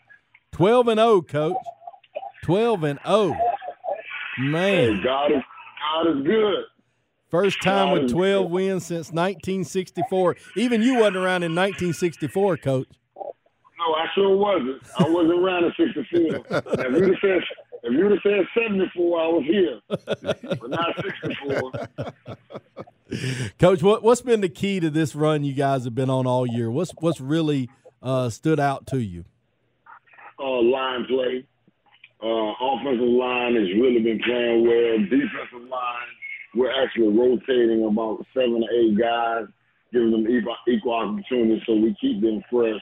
Twelve and zero, Coach. Twelve and zero. Man, Hey, God is Is good. first time with twelve good. wins since 1964. Even you wasn't around in 1964, Coach. No, I sure wasn't. I wasn't around in '64. if you'd have said if you'd have said '74, I was here, but not '64. Coach, what what's been the key to this run you guys have been on all year? What's what's really uh, stood out to you? uh, line play. Uh, offensive line has really been playing well. Defensive line, we're actually rotating about seven or eight guys, giving them equal, equal opportunity so we keep them fresh.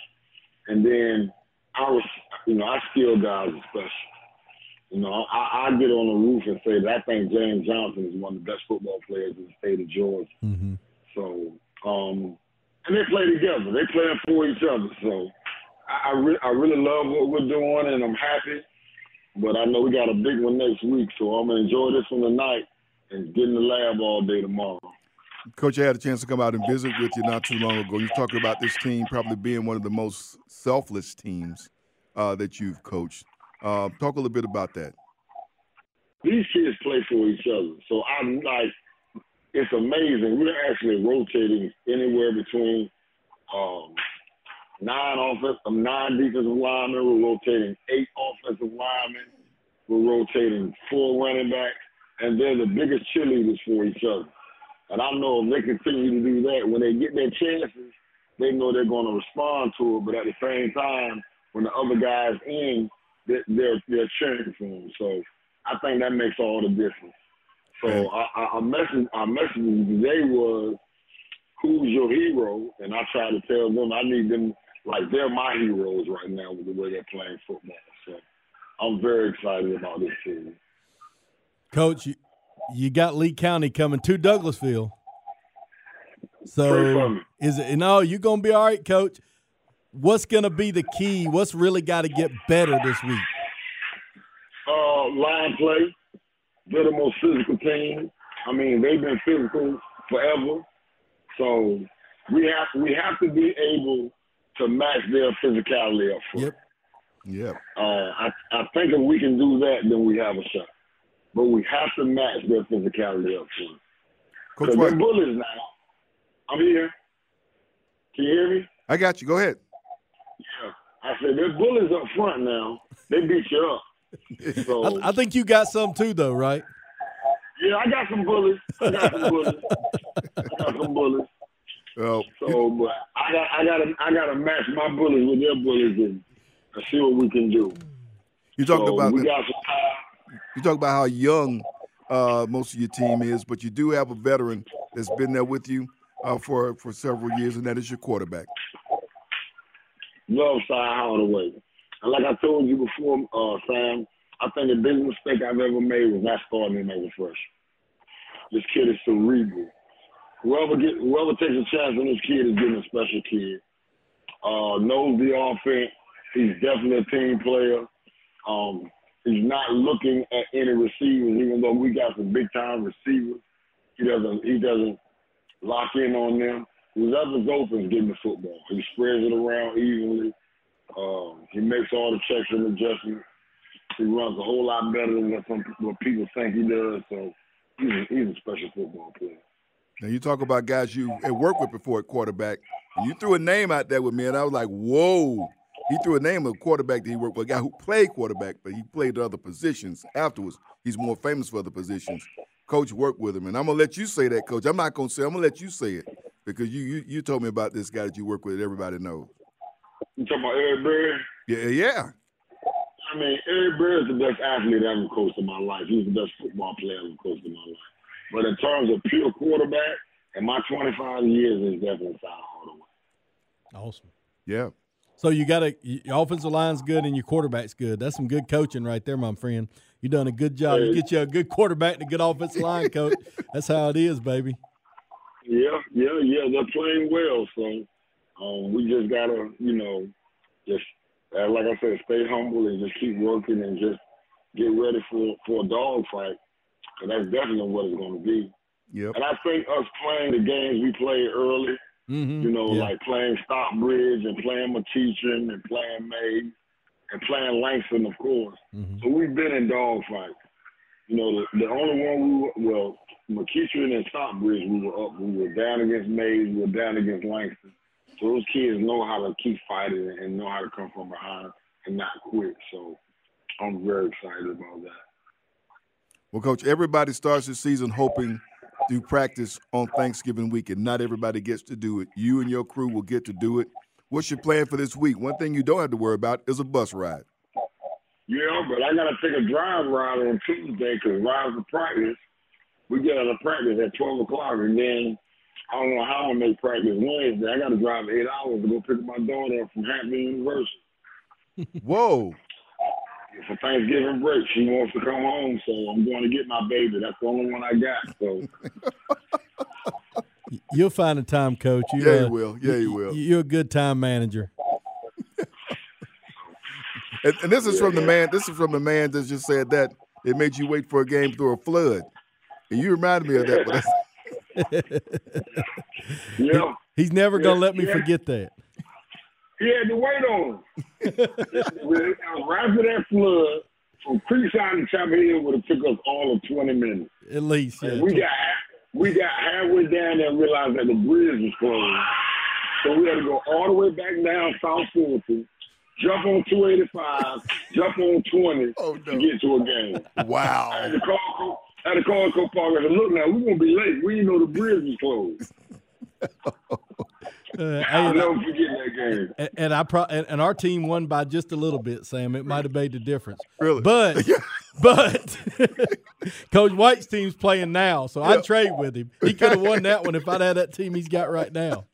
And then our, you know, our skill guys are special. You know, I, I get on the roof and say that I think James Johnson is one of the best football players in the state of Georgia. Mm-hmm. So, um, and they play together. They playing for each other. So, I, I, re- I really love what we're doing, and I'm happy. But I know we got a big one next week, so I'm gonna enjoy this one tonight and get in the lab all day tomorrow. Coach, I had a chance to come out and visit with you not too long ago. You talking about this team probably being one of the most selfless teams uh, that you've coached. Uh, talk a little bit about that. These kids play for each other, so I'm like, it's amazing. We're actually rotating anywhere between um, nine offensive, nine defensive linemen. We're rotating eight offensive linemen. We're rotating four running backs, and they're the biggest cheerleaders for each other. And I know if they continue to do that, when they get their chances, they know they're going to respond to it. But at the same time, when the other guys in, they're they're, cheering for them. So I think that makes all the difference. So I, I, I message I messaged them today was who's your hero, and I try to tell them I need them like they're my heroes right now with the way they're playing football. So I'm very excited about this team. Coach, you, you got Lee County coming to Douglasville. So is it no, you're gonna be all right, coach. What's gonna be the key? What's really gotta get better this week? Uh, line play, they're the most physical team. I mean, they've been physical forever. So we have we have to be able to match their physicality up front. Yep. Yep. Uh, I, I think if we can do that, then we have a shot. But we have to match their physicality up front. Coach Because White. they're bullies now. I'm here. Can you hear me? I got you. Go ahead. Yeah. I said they're bullies up front now. They beat you up. So I, I think you got some too, though, right? yeah, I got some bullies. I got some bullies. I got some bullies. Oh, So, but I got I got to I got to match my bullets with their bullets and, see what we can do. you talked So about we the- you talk about how young uh, most of your team is, but you do have a veteran that's been there with you uh, for for several years, and that is your quarterback. love Cy Hardaway. And like I told you before, uh, Sam, I think the biggest mistake I've ever made was not starting him as a freshman. This kid is cerebral. Whoever get whoever takes a chance on this kid is getting a special kid. Uh, knows the offense. He's definitely a team player. Um, he's not looking at any receivers, even though we got some big time receivers. He doesn't he doesn't lock in on them. Whoever's open is getting the football. He spreads it around evenly. Um, he makes all the checks and adjustments. He runs a whole lot better than what some what people think he does. So he's a, he's a special football player. Now you talk about guys you had worked with before at quarterback, and you threw a name out there with me, and I was like, "Whoa, He threw a name of a quarterback that he worked with, a guy who played quarterback, but he played other positions afterwards. He's more famous for other positions. Coach worked with him, and I'm gonna let you say that, Coach. I'm not gonna say. I'm gonna let you say it because you you, you told me about this guy that you work with. Everybody knows. You talking about Eric Berry? Yeah, yeah. I mean, Eric Berry is the best athlete I ever coached in my life. He's the best football player I ever coached in my life. But in terms of pure quarterback, in my 25 years, it's definitely Cy Hardaway. Awesome. Yeah. So you got a your offensive line's good and your quarterback's good. That's some good coaching right there, my friend. You done a good job. You get you a good quarterback and a good offensive line coach. That's how it is, baby. Yeah, yeah, yeah. They're playing well, so um, we just gotta, you know, just uh, like I said, stay humble and just keep working and just get ready for for a dog fight. Cause that's definitely what it's going to be. Yep. And I think us playing the games we played early, Mm-hmm. you know, Yeah. like playing Stockbridge and playing McEachern and playing May and playing Langston, of course. Mm-hmm. So we've been in dog fights. You know, the, the only one we were, well, McEachern and Stockbridge, we were up. We were down against Mays. We were down against Langston. So those kids know how to keep fighting and know how to come from behind and not quit. So I'm very excited about that. Well, Coach, everybody starts the season hoping to practice on Thanksgiving weekend. Not everybody gets to do it. You and your crew will get to do it. What's your plan for this week? One thing you don't have to worry about is a bus ride. Yeah, but I got to take a drive ride on Tuesday because right after practice, we get out of practice at 12 o'clock. And then I don't know how I'm going to make practice Wednesday. I got to drive eight hours to go pick my daughter up from Hampton University. Whoa. For Thanksgiving break, she wants to come home, so I'm going to get my baby. That's the only one I got. So You'll find a time, coach. You, Yeah, he uh, will. Yeah, he will. You're a good time manager. And, and this is from the man. This is from the man that just said that it made you wait for a game through a flood. And you reminded me of that. But that's, yeah, He's never gonna Yeah, let me yeah. forget that. He had to wait on him. right after that flood, from Creekside to Chapel Hill would have took us all of 20 minutes. At least, yeah. And we got we got halfway down there and realized that the bridge was closed. So we had to go all the way back down South Fulton, jump on 285, jump on 20 to get to a game. Wow. I had to call, I had to call Co Park and said, look now, we're going to be late. We didn't know the bridge was closed. Uh, I'll hey, never forget that game. and, and I pro- and, and our team won by just a little bit, Sam. It might have made the difference. Really? But but Coach White's team's playing now, so I'd trade with him. He could have won that one if I'd had that team he's got right now.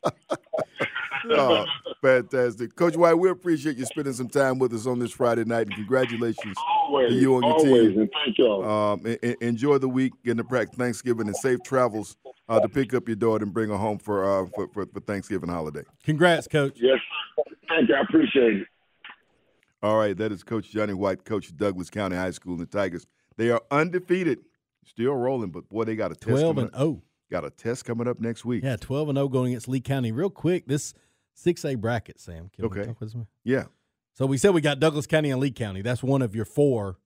Oh, fantastic. Coach White, we appreciate you spending some time with us on this Friday night, and congratulations Always, to you and your always, team. and thank y'all. Um, en- en- enjoy the week, get to practice Thanksgiving, and safe travels uh, to pick up your daughter and bring her home for, uh, for, for for Thanksgiving holiday. Congrats, Coach. Yes, thank you. I appreciate it. All right, that is Coach Johnny White, Coach of Douglas County High School, and the Tigers. They are undefeated, still rolling, but boy, they got a test. 12 coming and up. 0. Got a test coming up next week. Yeah, 12 and 0 going against Lee County. Real quick, this 6A bracket, Sam. Can Okay. talk with? Yeah. So we said we got Douglas County and Lee County. That's one of your four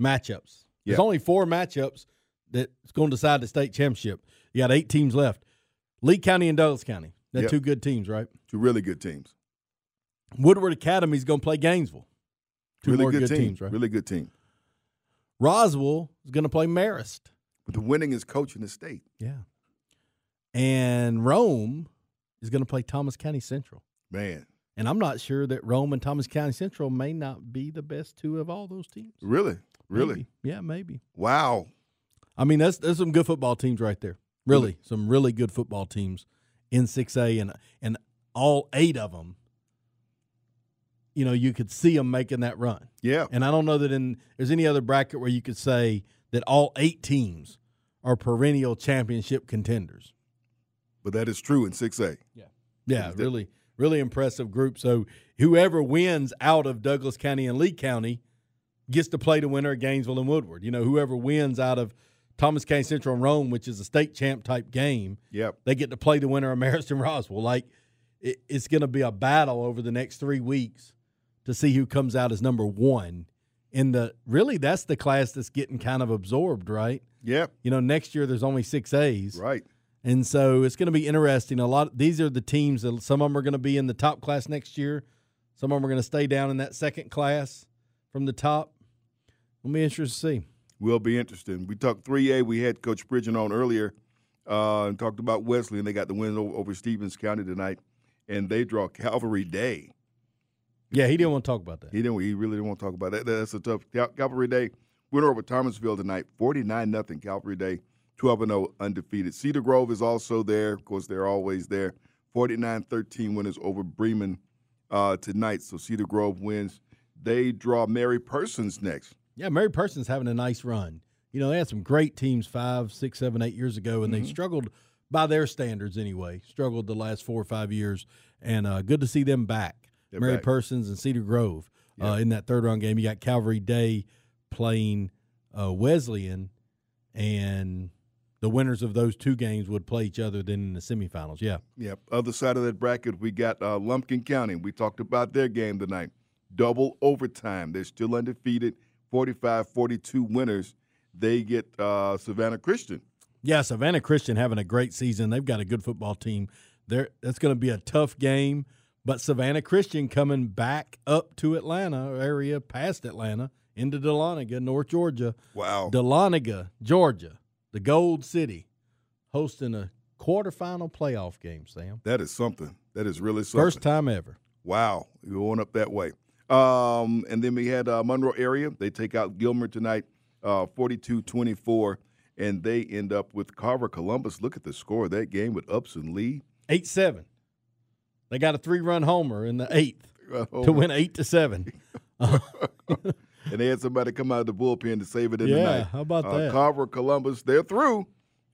matchups. There's only four matchups that's going to decide the state championship. You got eight teams left. Lee County and Douglas County. They're Yep. two good teams, right? Two really good teams. Woodward Academy is going to play Gainesville. Two really more good, good, team. teams, right? Really good team. Roswell is going to play Marist. But the winningest coach in the state. Yeah. And Rome is going to play Thomas County Central. Man, And I'm not sure that Rome and Thomas County Central may not be the best two of all those teams. really, really, Maybe. Yeah, maybe. wow. I mean, that's there's some good football teams right there. Really, mm-hmm. some really good football teams in 6A, and and all eight of them. You know, you could see them making that run. Yeah. And I don't know that in there's any other bracket where you could say that all eight teams are perennial championship contenders. But that is true in 6A. Yeah. Yeah, is really, really impressive group. So whoever wins out of Douglas County and Lee County gets to play the winner at Gainesville and Woodward. You know, whoever wins out of Thomas County Central and Rome, which is a state champ type game, Yep. they get to play the winner of Mariston Roswell. Like it, it's going to be a battle over the next three weeks to see who comes out as number one. In the really, that's the class that's getting kind of absorbed, right? Yep. You know, next year there's only six A's, Right. And so it's going to be interesting. A lot. These are the teams that some of them are going to be in the top class next year. Some of them are going to stay down in that second class from the top. We'll be interested to see. Will be interesting. We talked 3A. We had Coach Pridgen on earlier uh, and talked about Wesley, and they got the win over, Stephens County tonight, and they draw Calvary Day. Yeah, he didn't want to talk about that. He didn't. He really didn't want to talk about that. That's a tough Cal- Calvary Day. Went over Thomasville tonight, forty nine nothing. Calvary Day, twelve and zero undefeated. Cedar Grove is also there. Of course, they're always there. 49-13 winners over Bremen uh, tonight. So Cedar Grove wins. They draw Mary Persons next. Yeah, Mary Persons having a nice run. You know, they had some great teams five, six, seven, eight years ago, and Mm-hmm. they struggled by their standards anyway. Struggled the last four or five years, and uh, good to see them back. They're Mary back. Persons and Cedar Grove uh, in that third round game. You got Calvary Day playing uh, Wesleyan, and the winners of those two games would play each other then in the semifinals. Yeah. Yep. Other side of that bracket, we got uh, Lumpkin County. We talked about their game tonight. Double overtime. They're still undefeated. 45-42 winners. They get uh, Savannah Christian. Yeah, Savannah Christian having a great season. They've got a good football team. There, that's going to be a tough game. But Savannah Christian coming back up to Atlanta area, past Atlanta, into Dahlonega, North Georgia. Wow. Dahlonega, Georgia, the Gold City, hosting a quarterfinal playoff game. Sam, That is something. That is really something. first time ever. Wow, you're going up that way. Um, and then we had uh, Monroe area. They take out Gilmer tonight, uh, 42-24, and they end up with Carver Columbus. Look at the score of that game with Upson Lee. Eight seven. They got a three run homer in the eighth to win eight to seven. and they had somebody come out of the bullpen to save it in the Yeah, night. how about uh, that? Carver, Columbus, they're through.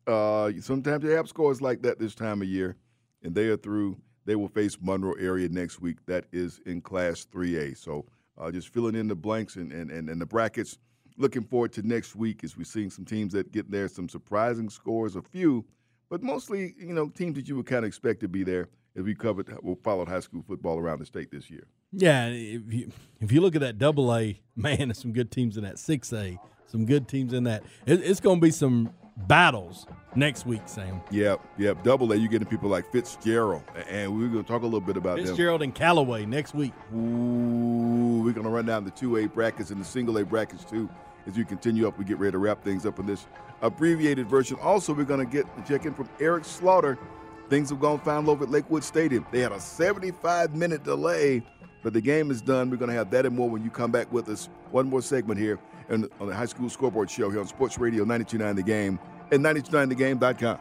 Uh, sometimes you have scores like that this time of year, and they are through. They will face Monroe area next week. That is in Class 3A. So uh, just filling in the blanks and, and, and, and the brackets. Looking forward to next week as we're seeing some teams that get there, some surprising scores, a few, but mostly, you know, teams that you would kind of expect to be there as we covered, we followed high school football around the state this year. Yeah, if you, if you look at that double A, man, there's some good teams in that six A, some good teams in that. It, it's going to be some battles next week, Sam. Yep, yep. Double A, you're getting people like Fitzgerald, and we're going to talk a little bit about them. Fitzgerald and Callaway next week. Ooh, we're going to run down the 2A brackets and the single A brackets too as we continue up. We get ready to wrap things up in this abbreviated version. Also, we're going to get a check in from Eric Slaughter. Things have gone fine over at Lakewood Stadium. They had a 75 minute delay, but the game is done. We're going to have that and more when you come back with us. One more segment here on the High School Scoreboard Show here on Sports Radio 929 The Game and 929thegame.com.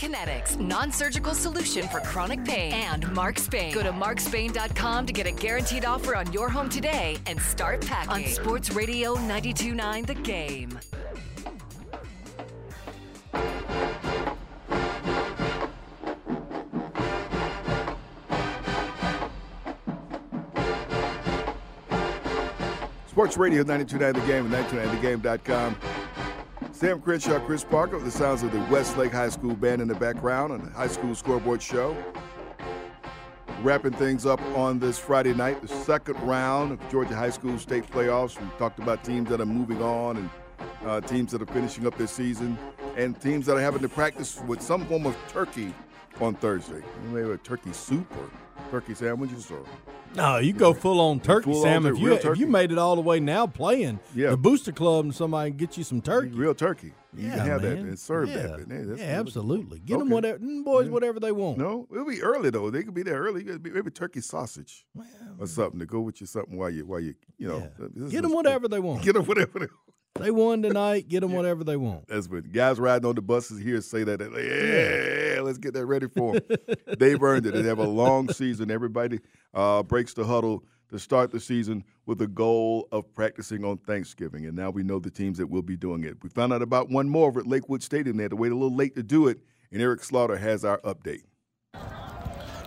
Kinetics, non-surgical solution for chronic pain, and Mark Spain. Go to markspain.com to get a guaranteed offer on your home today and start packing. On Sports Radio 92.9 The Game. Sports Radio 929 The Game and 929thegame.com. Sam Crenshaw, Chris Parker, the sounds of the Westlake High School band in the background on the High School Scoreboard Show. Wrapping things up on this Friday night, the second round of Georgia High School state playoffs. We talked about teams that are moving on and uh, teams that are finishing up their season and teams that are having to practice with some form of turkey on Thursday. Maybe a turkey soup or turkey sandwiches or No, you go full on turkey, Full Sam. on If you real if you made it all the way now playing, Yeah. the Booster Club and somebody get you some turkey. real turkey. You Yeah, can have that man. and serve Yeah. that. Hey, yeah, absolutely. Get them whatever, boys whatever they want. No, it'll be early though. They could be there early. Be- Maybe turkey sausage or something to go with you something while you while you you know. this Get them whatever they want. Get them whatever they want. They won tonight. Get them whatever they want. That's what guys riding on the buses here say that. Like, yeah, let's get that ready for them. They've earned it. They have a long season. Everybody uh, breaks the huddle to start the season with the goal of practicing on Thanksgiving. And now we know the teams that will be doing it. We found out about one more over at Lakewood Stadium. They had to wait a little late to do it. And Eric Slaughter has our update.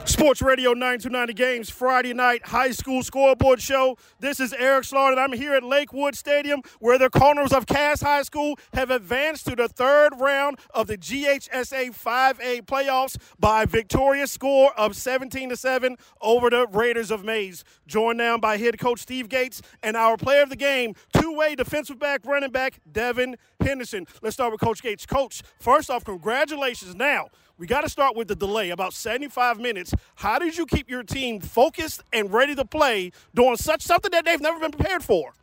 Sports Radio 929 Games, Friday night high school scoreboard show. This is Eric Slaughter, and I'm here at Lakewood Stadium where the Cardinals of Cass High School have advanced to the third round of the GHSA 5A playoffs by a victorious score of 17 to 7 over the Raiders of Mays. Joined now by head coach Steve Gates and our player of the game, two way defensive back, running back, Devin Henderson. Let's start with Coach Gates. Coach, first off, congratulations. Now, we got to start with the delay, about 75 minutes. How did you keep your team focused and ready to play doing such something that they've never been prepared for?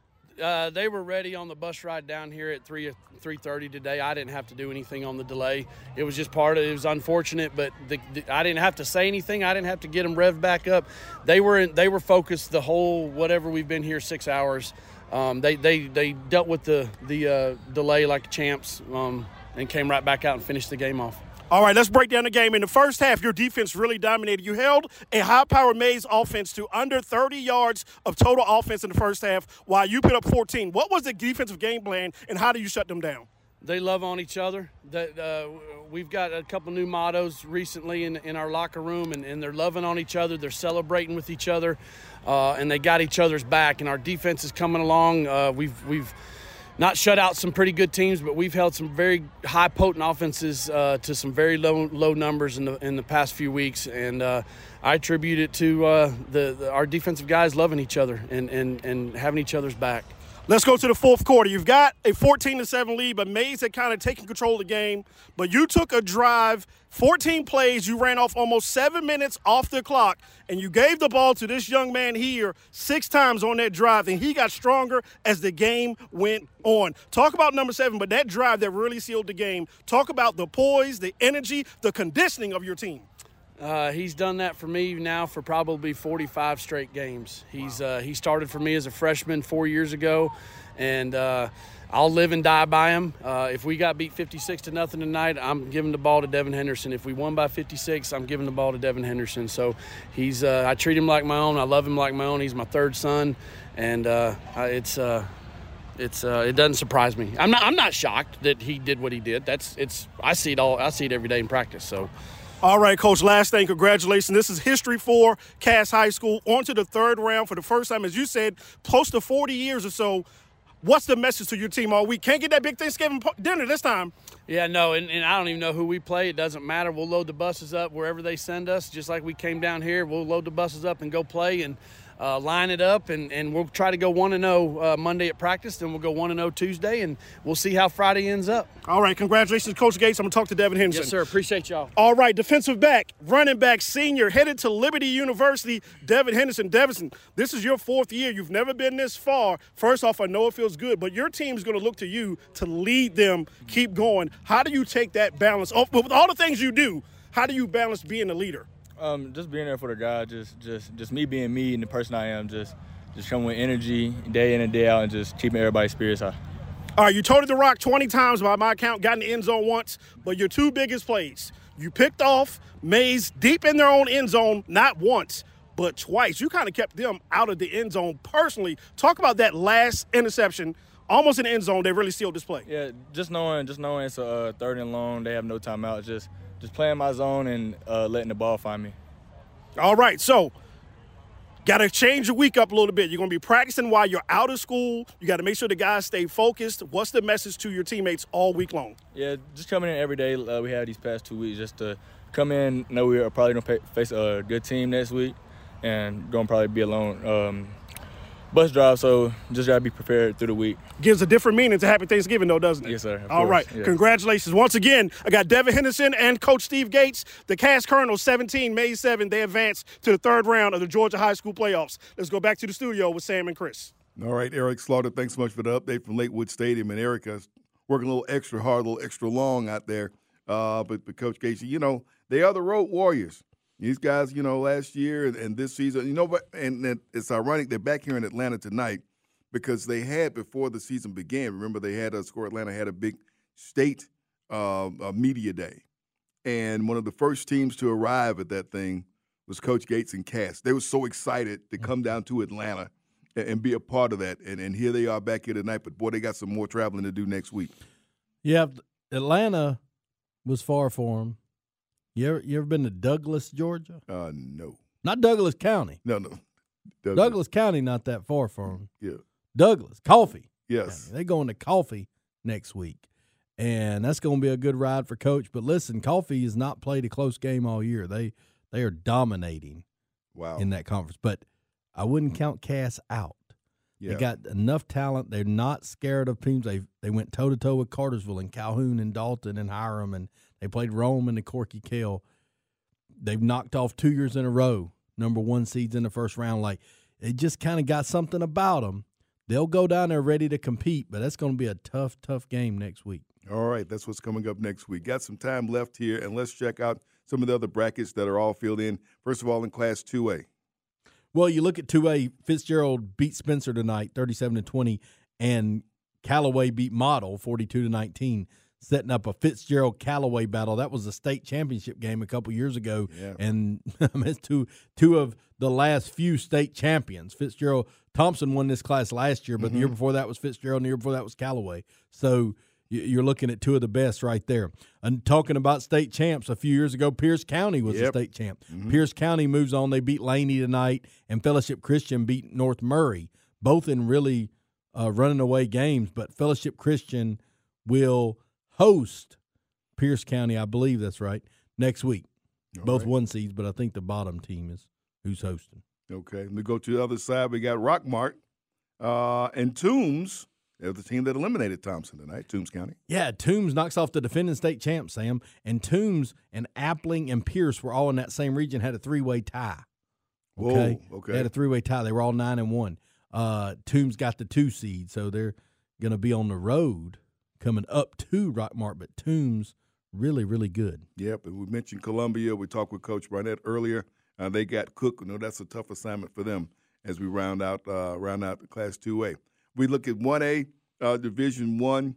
Uh, they were ready on the bus ride down here at 3 3:30 today. I didn't have to do anything on the delay. It was just part of it. was unfortunate, but the, the, I didn't have to say anything. I didn't have to get them revved back up. They were in, they were focused the whole whatever we've been here six hours. Um, they, they they dealt with the the uh, delay like champs um, and came right back out and finished the game off. All right, let's break down the game. In the first half, your defense really dominated. You held a high powered Mays offense to under 30 yards of total offense in the first half while you put up 14. What was the defensive game plan, and how do you shut them down? They love on each other. That uh, we've got a couple new mottos recently in, in our locker room, and, and they're loving on each other. They're celebrating with each other, uh, and they got each other's back. And our defense is coming along. Uh, we've we've not shut out some pretty good teams, but we've held some very high potent offenses uh, to some very low low numbers in the in the past few weeks, and uh, I attribute it to uh, the, the, our defensive guys loving each other and, and and having each other's back. Let's go to the fourth quarter. You've got a 14 to 7 lead, but Mays had kind of taken control of the game. But you took a drive, 14 plays, you ran off almost seven minutes off the clock, and you gave the ball to this young man here six times on that drive, and he got stronger as the game went on. Talk about number seven, but that drive that really sealed the game. Talk about the poise, the energy, the conditioning of your team. Uh, he's done that for me now for probably 45 straight games. He's uh, he started for me as a freshman four years ago, and uh, I'll live and die by him. Uh, if we got beat 56 to nothing tonight, I'm giving the ball to Devin Henderson. If we won by 56, I'm giving the ball to Devin Henderson. So he's uh, I treat him like my own. I love him like my own. He's my third son, and uh, it's. it's it doesn't surprise me. I'm not I'm not shocked that he did what he did. That's it's I see it all I see it every day in practice. So all right, Coach. Last thing, congratulations. This is history for Cass High School. On to the third round for the first time, as you said, close to 40 years or so. What's the message to your team oh, all week? Can't get that big Thanksgiving dinner this time. Yeah, no, and, and I don't even know who we play. It doesn't matter. We'll load the buses up wherever they send us, just like we came down here. We'll load the buses up and go play. And uh, line it up, and, and we'll try to go 1 0 uh, Monday at practice. Then we'll go 1 0 Tuesday, and we'll see how Friday ends up. All right. Congratulations, Coach Gates. I'm going to talk to Devin Henderson. Yes, sir. Appreciate y'all. All right. Defensive back, running back, senior, headed to Liberty University, Devin Henderson. Devin, this is your fourth year. You've never been this far. First off, I know it feels good, but your team's going to look to you to lead them, keep going. How do you take that balance? Oh, with all the things you do, how do you balance being a leader? Um, just being there for the guy, just just just me being me and the person I am, just just coming with energy day in and day out and just keeping everybody's spirits high. All right, you toted the rock 20 times by my count, got in the end zone once, but your two biggest plays, you picked off Mays deep in their own end zone, not once, but twice. You kind of kept them out of the end zone personally. Talk about that last interception, almost in the end zone. They really sealed this play. Yeah, just knowing, just knowing it's a uh, third and long, they have no timeout. Just, just playing my zone and uh, letting the ball find me. All right, so Got to change your week up a little bit. You're going to be practicing while you're out of school. You got to make sure the guys stay focused. What's the message to your teammates all week long? Yeah, just coming in every day. Uh, we had these past two weeks just to come in, know we are probably going to face a good team next week, and going to probably be alone. Um, bus drive, so just gotta be prepared through the week. Gives a different meaning to Happy Thanksgiving, though, doesn't it? Yes, sir. All course. right. Yeah. Congratulations once again. I got Devin Henderson and Coach Steve Gates. The Cass Colonels, 17, May 7. They advance to the third round of the Georgia High School playoffs. Let's go back to the studio with Sam and Chris. All right, Eric Slaughter. Thanks so much for the update from Lakewood Stadium. And Erica's working a little extra hard, a little extra long out there. Uh, but, but Coach Gates, you know they are the road warriors. These guys, you know, last year and, and this season, you know, but and, and it's ironic they're back here in Atlanta tonight because they had before the season began. Remember, they had a Score Atlanta had a big state uh, media day, and one of the first teams to arrive at that thing was Coach Gates and Cass. They were so excited to come down to Atlanta and, and be a part of that, and and here they are back here tonight. But boy, they got some more traveling to do next week. Yeah, Atlanta was far for them. You ever you ever been to Douglas, Georgia? Uh, no, Not Douglas County. no, no. Douglas, County, not that far from Yeah. Douglas. Coffee. Yes. County. They going to Coffee next week, and that's going to be a good ride for Coach. But listen, Coffee has not played a close game all year. They they are dominating. Wow. In that conference, but I wouldn't count Cass out. Yeah. They got enough talent. They're not scared of teams. They they went toe to toe with Cartersville and Calhoun and Dalton and Hiram, and they played Rome and the Corky Kell. They've knocked off two years in a row, number one seeds in the first round. Like it just kind of got something about them. They'll go down there ready to compete, but that's going to be a tough, tough game next week. All right, that's what's coming up next week. Got some time left here, and let's check out some of the other brackets that are all filled in. First of all, in Class 2A. Well, you look at 2A, Fitzgerald beat Spencer tonight, 37 to 20, and Callaway beat Model, 42 to 19, setting up a Fitzgerald Callaway battle. That was a state championship game a couple years ago, Yeah. and it's two two of the last few state champions. Fitzgerald Thomson won this class last year, but the year Mhm. before that was Fitzgerald, and the year before that was Callaway. So you're looking at two of the best right there. And talking about state champs, a few years ago, Pierce County was Yep. the state champ. Mhm. Pierce County moves on. They beat Laney tonight, and Fellowship Christian beat North Murray, both in really uh, running away games. But Fellowship Christian will host Pierce County, I believe that's right, next week. both right. one seeds, but I think the bottom team is who's hosting. Okay, let me go to the other side. We got Rockmart uh, and Toombs. They're the team that eliminated Thomson tonight, Toombs County. Yeah, Toombs knocks off the defending state champ, Sam. And Toombs and Appling and Pierce were all in that same region, had a three way tie. Okay. Whoa, okay. They had a three way tie. They were all nine and one. Uh Toombs got the two seed, so they're gonna be on the road coming up to Rockmart, but Toombs really, really good. Yep, and we mentioned Columbia. We talked with Coach Barnett earlier. Uh, they got Cook. You know that's a tough assignment for them as we round out uh, round out the Class Two A. We look at One A uh, Division One,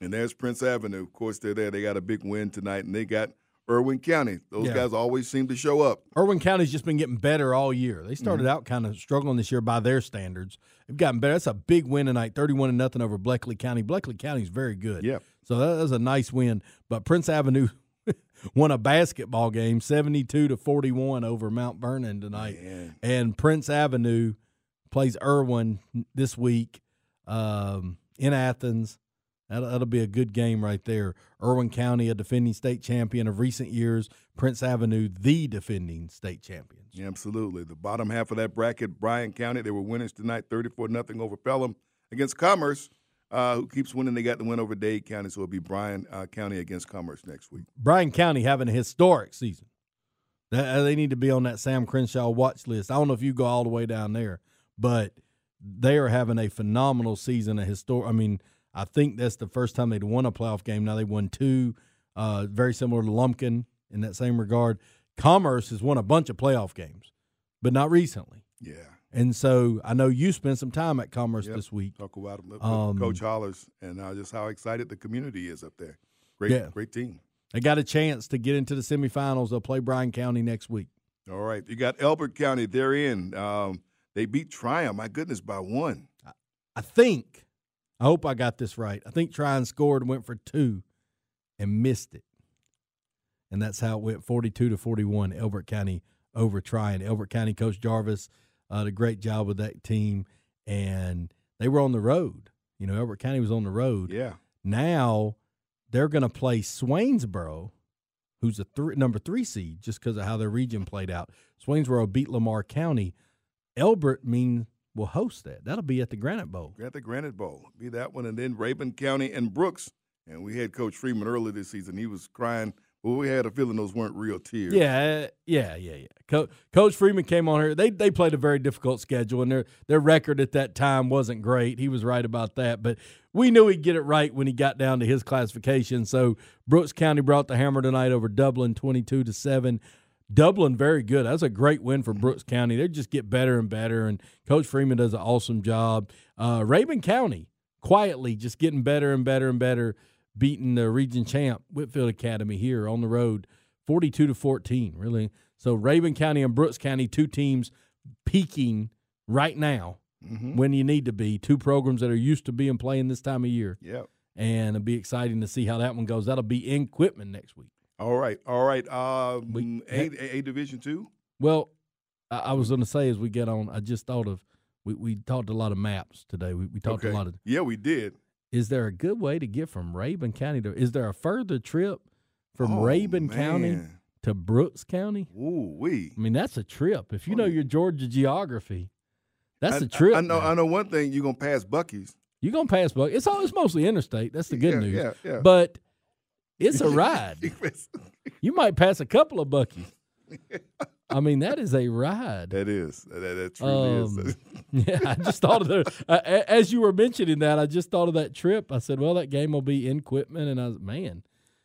and there's Prince Avenue. Of course, they're there. They got a big win tonight, and they got Irwin County. Those Yeah. guys always seem to show up. Irwin County's just been getting better all year. They started Mhm. out kind of struggling this year by their standards. They've gotten better. That's a big win tonight, thirty-one to nothing over Bleckley County. Bleckley County's very good. Yeah. So that was a nice win. But Prince Avenue won a basketball game, seventy-two to forty-one over Mount Vernon tonight. And Prince Avenue plays Irwin this week um, in Athens. That'll, that'll be a good game right there. Irwin County, a defending state champion of recent years. Prince Avenue, the defending state champions. Yeah, absolutely. The bottom half of that bracket, Bryan County, they were winners tonight, 34 nothing over Pelham against Commerce, uh, who keeps winning. They got the win over Dade County, so it'll be Bryan uh, County against Commerce next week. Bryan County having a historic season. Uh, They need to be on that Sam Crenshaw watch list. I don't know if you go all the way down there, but they are having a phenomenal season. A historic. I mean, I think that's the first time they'd won a playoff game. Now they won two. Uh, very similar to Lumpkin in that same regard. Commerce has won a bunch of playoff games, but not recently. Yeah. And so I know you spent some time at Commerce Yep. this week. Talk about them, Um, Coach Hollers, and uh, just how excited the community is up there. Great, Yeah. great team. They got a chance to get into the semifinals. They'll play Bryan County next week. All right, you got Elbert County. They're in. Um, they beat Trion, My goodness, by one. I think, I hope I got this right. I think Trion scored, went for two, and missed it. And that's how it went 42 to 41, Elbert County over Trion. Elbert County Coach Jarvis uh, did a great job with that team. And they were on the road. You know, Elbert County was on the road. Yeah. Now they're going to play Swainsboro, who's a three, number three seed, just because of how their region played out. Swainsboro beat Lamar County. Elbert mean will host that. That'll be at the Granite Bowl. At the Granite Bowl. Be that one. And then Rabun County and Brooks. And we had Coach Freeman early this season. He was crying. Well, we had a feeling those weren't real tears. Yeah, yeah, yeah, yeah. Co- Coach Freeman came on here. They they played a very difficult schedule, and their their record at that time wasn't great. He was right about that, but we knew he'd get it right when he got down to his classification. So Brooks County brought the hammer tonight over Dublin, twenty two to seven. Dublin very good. That's a great win for Brooks County. They just get better and better, and Coach Freeman does an awesome job. Uh, Rabun County quietly just getting better and better and better, beating the region champ Whitfield Academy here on the road, forty-two to fourteen. Really, so Rabun County and Brooks County, two teams peaking right now Mhm. when you need to be. Two programs that are used to being playing this time of year. Yep. And it'll be exciting to see how that one goes. That'll be in Quitman next week. All right, all right. Um, a, a, a Division two. Well, I, I was going to say as we get on, I just thought of we, we talked a lot of maps today. We, we talked Okay. a lot of. Yeah, we did. Is there a good way to get from Rabun County to? Is there a further trip from Oh, Rabun County to Brooks County? Ooh, we. I mean, that's a trip. If you know your Georgia geography, that's I- a trip. I, I know. man. I know one thing. You're gonna pass Buc-ee's. You're gonna pass Buck. It's all. It's mostly interstate. That's the good Yeah, news. yeah, yeah. But it's a ride. you might pass a couple of Buc-ee's. I mean, that is a ride. That is. That, that truly is. Um, yeah, I just thought of the uh, as you were mentioning that. I just thought of that trip. I said, "Well, that game will be in Quitman," and I was, man,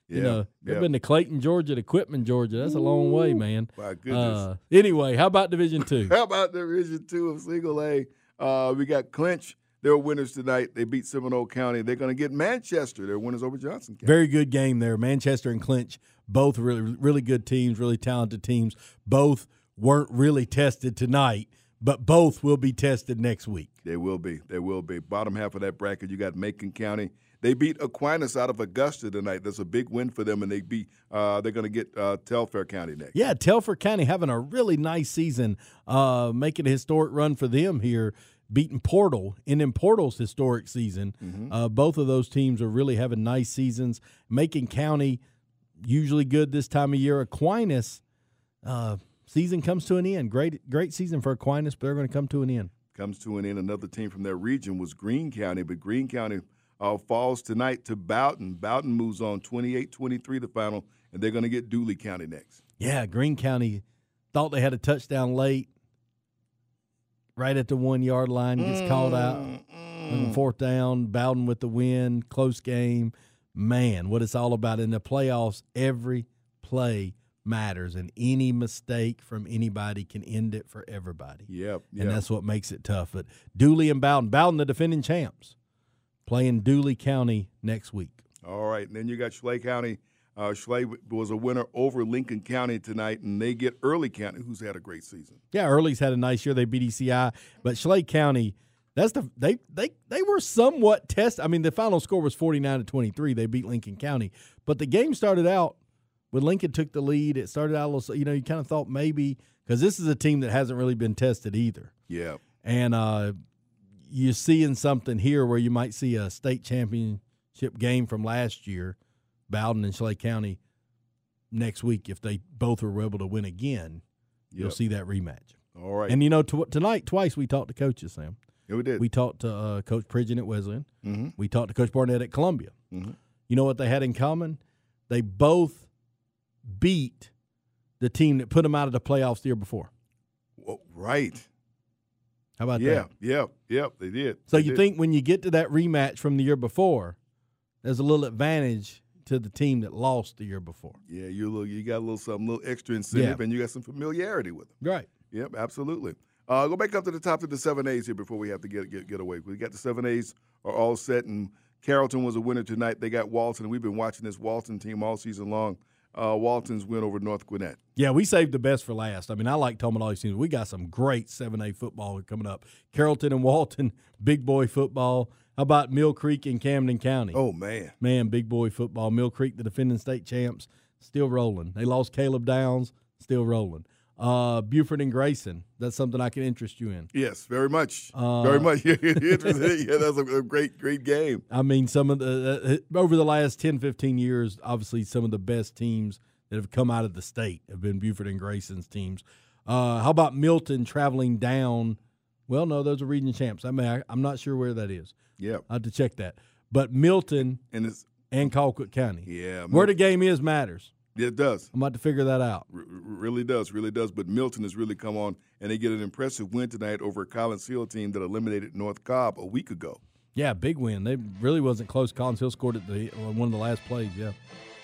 you Yeah, know, they've been to Clayton, Georgia, to Quitman, Georgia. That's a long way, man. My goodness. Uh, anyway, how about Division Two? How about Division Two of Single A? Uh, we got Clinch. They're winners tonight. They beat Seminole County. They're going to get Manchester. They're winners over Johnson County. Very good game there. Manchester and Clinch, both really, really good teams, really talented teams. Both weren't really tested tonight, but both will be tested next week. They will be. They will be. Bottom half of that bracket, you got Macon County. They beat Aquinas out of Augusta tonight. That's a big win for them, and they beat. Uh, they're going to get uh, Telfair County next. Yeah, Telfair County having a really nice season, uh, making a historic run for them here, beating Portal in in Portal's historic season. Mm-hmm. Uh, both of those teams are really having nice seasons. Macon County usually good this time of year. Aquinas uh, season comes to an end. Great great season for Aquinas, but they're going to come to an end. Comes to an end. Another team from their region was Greene County, but Greene County uh, falls tonight to Bowdon. Bowdon moves on 28-23 the final, and they're going to get Dooly County next. Yeah, Greene County thought they had a touchdown late, right at the one yard line, gets called out. on Fourth down, Bowdon with the win, close game. Man, what it's all about in the playoffs, every play matters, and any mistake from anybody can end it for everybody. Yep, And that's what makes it tough. But Dooly and Bowdon, Bowdon, the defending champs, playing Dooly County next week. All right, and then you got Schley County. Uh, Schley was a winner over Lincoln County tonight, and they get Early County, who's had a great season. Yeah, Early's had a nice year. They beat ECI, but Schley County, that's the they they they were somewhat tested. I mean, the final score was forty nine to twenty three. They beat Lincoln County, but the game started out when Lincoln took the lead. It started out a little, you know, you kind of thought maybe because this is a team that hasn't really been tested either, Yeah. and uh, you're seeing something here where you might see a state championship game from last year, Bowdon and Schley County next week if they both are able to win again. You'll Yep. see that rematch. All right. And you know, tw- tonight twice we talked to coaches, Sam. Yeah, we did. We talked to uh, Coach Pridgen at Wesleyan. Mhm. We talked to Coach Barnett at Columbia. Mhm. You know what they had in common? They both beat the team that put them out of the playoffs the year before. Whoa, right. How about yeah, that? yeah, yeah. They did. So They you did. think when you get to that rematch from the year before, there's a little advantage to the team that lost the year before. Yeah, you little, you got a little something, a little extra incentive, Yeah. and you got some familiarity with them. Right. Yep, absolutely. Uh, go back up to the top of the seven A's here before we have to get get, get away. We got the seven A's are all set, and Carrollton was a winner tonight. They got Walton. And we've been watching this Walton team all season long. Uh, Walton's win over North Gwinnett. Yeah, we saved the best for last. I mean, I like talking all these teams. We got some great 7A football coming up. Carrollton and Walton, big boy football. How about Mill Creek in Camden County? Oh, man. Man, big boy football. Mill Creek, the defending state champs, still rolling. They lost Caleb Downs, still rolling. Uh, Buford and Grayson, that's something I can interest you in. Yes, very much, Uh, very much. Yeah, that's a, a great, great game. I mean, some of the uh, over the last 10, 15 years, obviously some of the best teams that have come out of the state have been Buford and Grayson's teams. Uh, how about Milton traveling down? Well, no, those are region champs. I mean, I, I'm not sure where that is. Yeah, I have to check that. But Milton and it's and Colquitt County. Yeah, where the game is matters. It does. I'm about to figure that out. R- really does, really does. But Milton has really come on, and they get an impressive win tonight over a Collins Hill team that eliminated North Cobb a week ago. Yeah, big win. They really wasn't close. Collins Hill scored at the uh, one of the last plays. Yeah,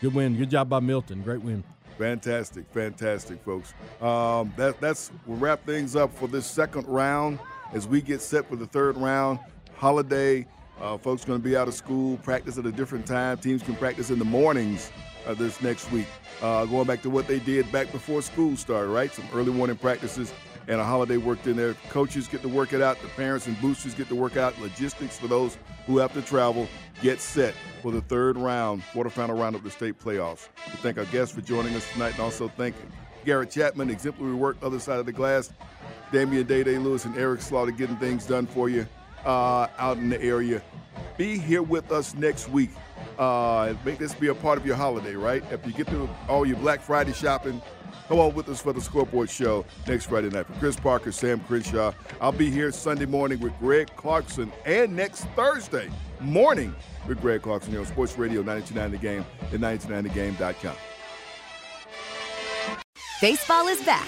good win. Good job by Milton. Great win. Fantastic, fantastic, folks. Um, that that's we'll wrap things up for this second round as we get set for the third round. Holiday, uh, folks going to be out of school, practice at a different time. Teams can practice in the mornings uh, this next week. Uh, going back to what they did back before school started, right? Some early morning practices. and a holiday worked in there. Coaches get to work it out. The parents and boosters get to work out logistics for those who have to travel. Get set for the third round, quarterfinal round of the state playoffs. We thank our guests for joining us tonight, and also thank Garrett Chapman, exemplary work, other side of the glass. Damian Day Day Lewis and Eric Slaughter getting things done for you uh, out in the area. Be here with us next week. Uh, make this be a part of your holiday, right? After you get through all your Black Friday shopping, come on with us for the Scoreboard Show next Friday night. For Chris Parker, Sam Crenshaw, I'll be here Sunday morning with Greg Clarkson, and next Thursday morning with Greg Clarkson here on Sports Radio 929 The Game and 929thegame.com. Baseball is back,